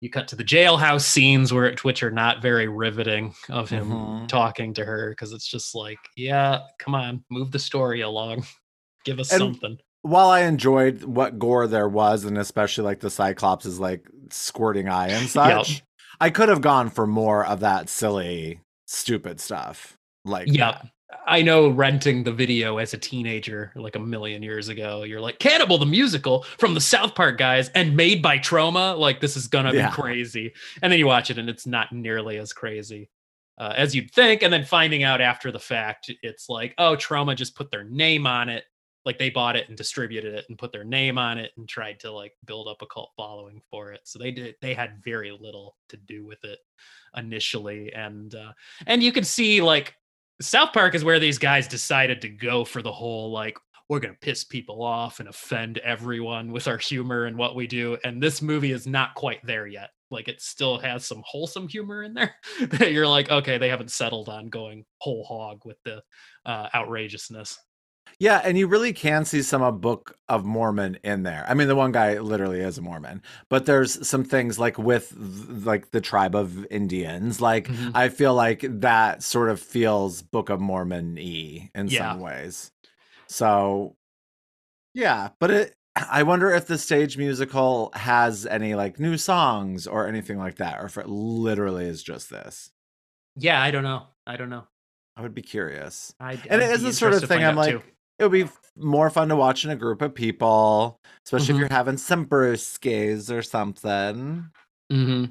you cut to the jailhouse scenes where which are not very riveting of him Mhm. talking to her because it's just like, yeah, come on, move the story along, give us And- something. While I enjoyed what gore there was, and especially like the Cyclops is like squirting eye and such, I could have gone for more of that silly, stupid stuff. Like, Yep. I know renting the video as a teenager, like a million years ago, you're like, Cannibal the musical from the South Park guys and made by Troma. Like, this is gonna Yeah. be crazy. And then you watch it and it's not nearly as crazy uh, as you'd think. And then finding out after the fact, it's like, oh, Troma just put their name on it. Like they bought it and distributed it and put their name on it and tried to like build up a cult following for it. So they did, they had very little to do with it initially. And, uh, and you can see like South Park is where these guys decided to go for the whole like we're going to piss people off and offend everyone with our humor and what we do and this movie is not quite there yet. Like it still has some wholesome humor in there that you're like okay, they haven't settled on going whole hog with the uh outrageousness. Yeah, and you really can see some of Book of Mormon in there. I mean, the one guy literally is a Mormon, but there's some things like with like the tribe of Indians. Like Mhm. I feel like that sort of feels Book of Mormon y in Yeah. some ways. So yeah, but it I wonder if the stage musical has any like new songs or anything like that, or if it literally is just this. Yeah, I don't know. I don't know. I would be curious. I And it is the sort of thing I'm like, it would be more fun to watch in a group of people, especially Mhm. if you're having some brewskis or something. hmm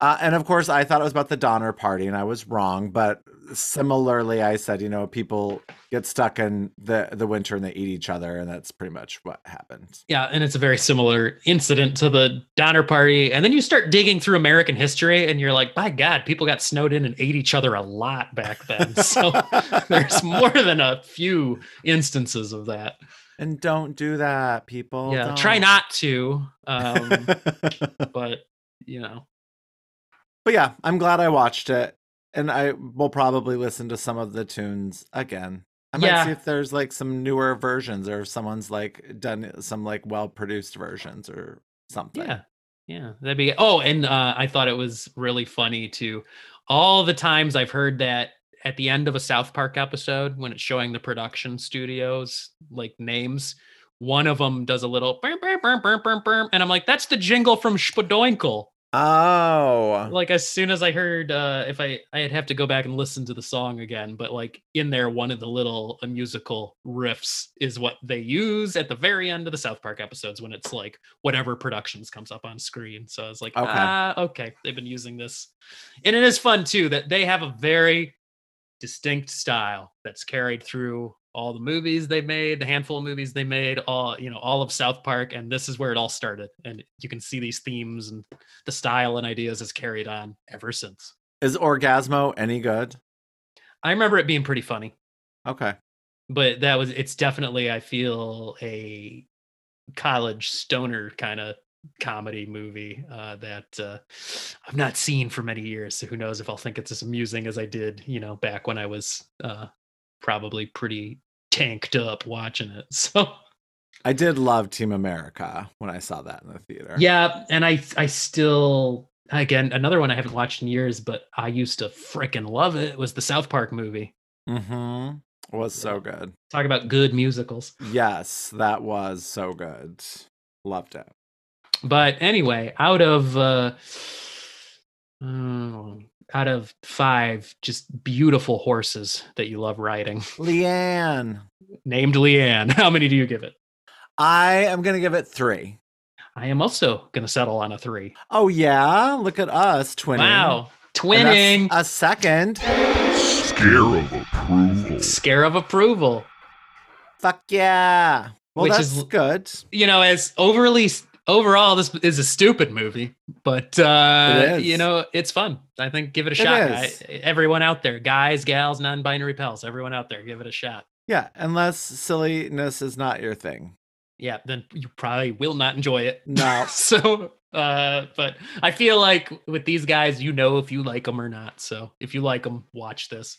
Uh, and of course, I thought it was about the Donner Party, and I was wrong. But similarly, I said, you know, people get stuck in the the winter and they eat each other, and that's pretty much what happened. Yeah, and it's a very similar incident to the Donner Party. And then you start digging through American history, and you're like, by God, people got snowed in and ate each other a lot back then. So there's more than a few instances of that. And don't do that, people. yeah, try don't. not to. Um, but you know, but yeah, I'm glad I watched it, and I will probably listen to some of the tunes again. I might Yeah. see if there's like some newer versions, or if someone's like done some like well produced versions or something. yeah, yeah, that'd be. Oh, and uh, I thought it was really funny to all the times I've heard that at the end of a South Park episode when it's showing the production studios like names. One of them does a little burm, burm, burm, burm, burm, burm, and I'm like, that's the jingle from Spadoinkle. Oh, Like as soon as I heard, uh, if I I'd have to go back and listen to the song again, but like in there, one of the little uh, musical riffs is what they use at the very end of the South Park episodes when it's like whatever productions comes up on screen. So I was like, Okay. ah, okay, they've been using this, and it is fun too that they have a very distinct style that's carried through all the movies they made, the handful of movies they made, all you know, all of South Park, and this is where it all started. And you can see these themes and the style and ideas has carried on ever since. is Orgasmo any good? I remember it being pretty funny, Okay. but that was it's definitely I feel a college stoner kind of comedy movie uh, that uh, I've not seen for many years. So who knows if I'll think it's as amusing as I did, you know, back when I was uh, probably pretty tanked up watching it. So I did love Team America when I saw that in the theater. yeah, and I I still again another one I haven't watched in years, but I used to freaking love it. Was the South Park movie? Mm-hmm. Was so good. Talk about good musicals. Yes, that was so good. Loved it. But anyway, out of uh, oh, out of five just beautiful horses that you love riding, Leanne. named Leanne, how many do you give it? I am gonna give it three. I am also going to settle on a three. Oh yeah, look at us twinning. Wow, twinning, A second. Scare of approval. scare of approval. Fuck yeah. Well, Which that's is- good. you know, as overly s- overall this is a stupid movie but uh you know it's fun i think give it a shot is. I- everyone out there guys gals non-binary pals everyone out there give it a shot Yeah, unless silliness is not your thing. yeah then you probably will not enjoy it No. so uh but i feel like with these guys you know if you like them or not so if you like them watch this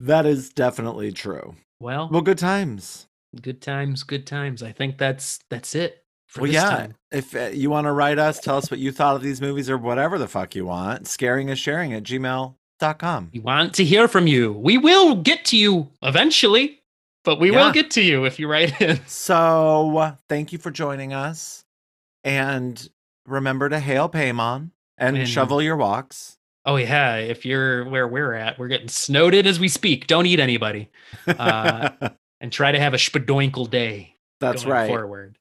That is definitely true. well, Well, good times. good times good times i think that's that's it well, this yeah. time If uh, you want to write us, tell us what you thought of these movies or whatever the fuck you want. Scaring is sharing at gmail.com. we want to hear from you we will get to you eventually but we Yeah. will get to you if you write in So thank you for joining us. And remember to hail Paymon and And- shovel your walks. Oh yeah, if you're where we're at, we're getting snowed in as we speak. Don't eat anybody, uh, and try to have a spadoinkle day. That's going right. Forward,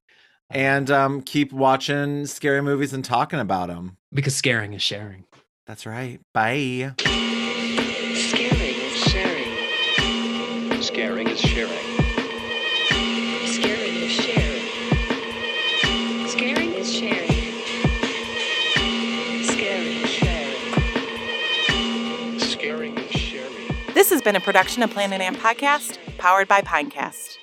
And um, keep watching scary movies and talking about them. because scaring is sharing. That's right. Bye. Scaring is sharing. Scaring is sharing. Scaring is sharing. Scaring is sharing. Scaring is sharing. Scaring is sharing. This has been a production of Planet Amp Podcast, powered by Pinecast.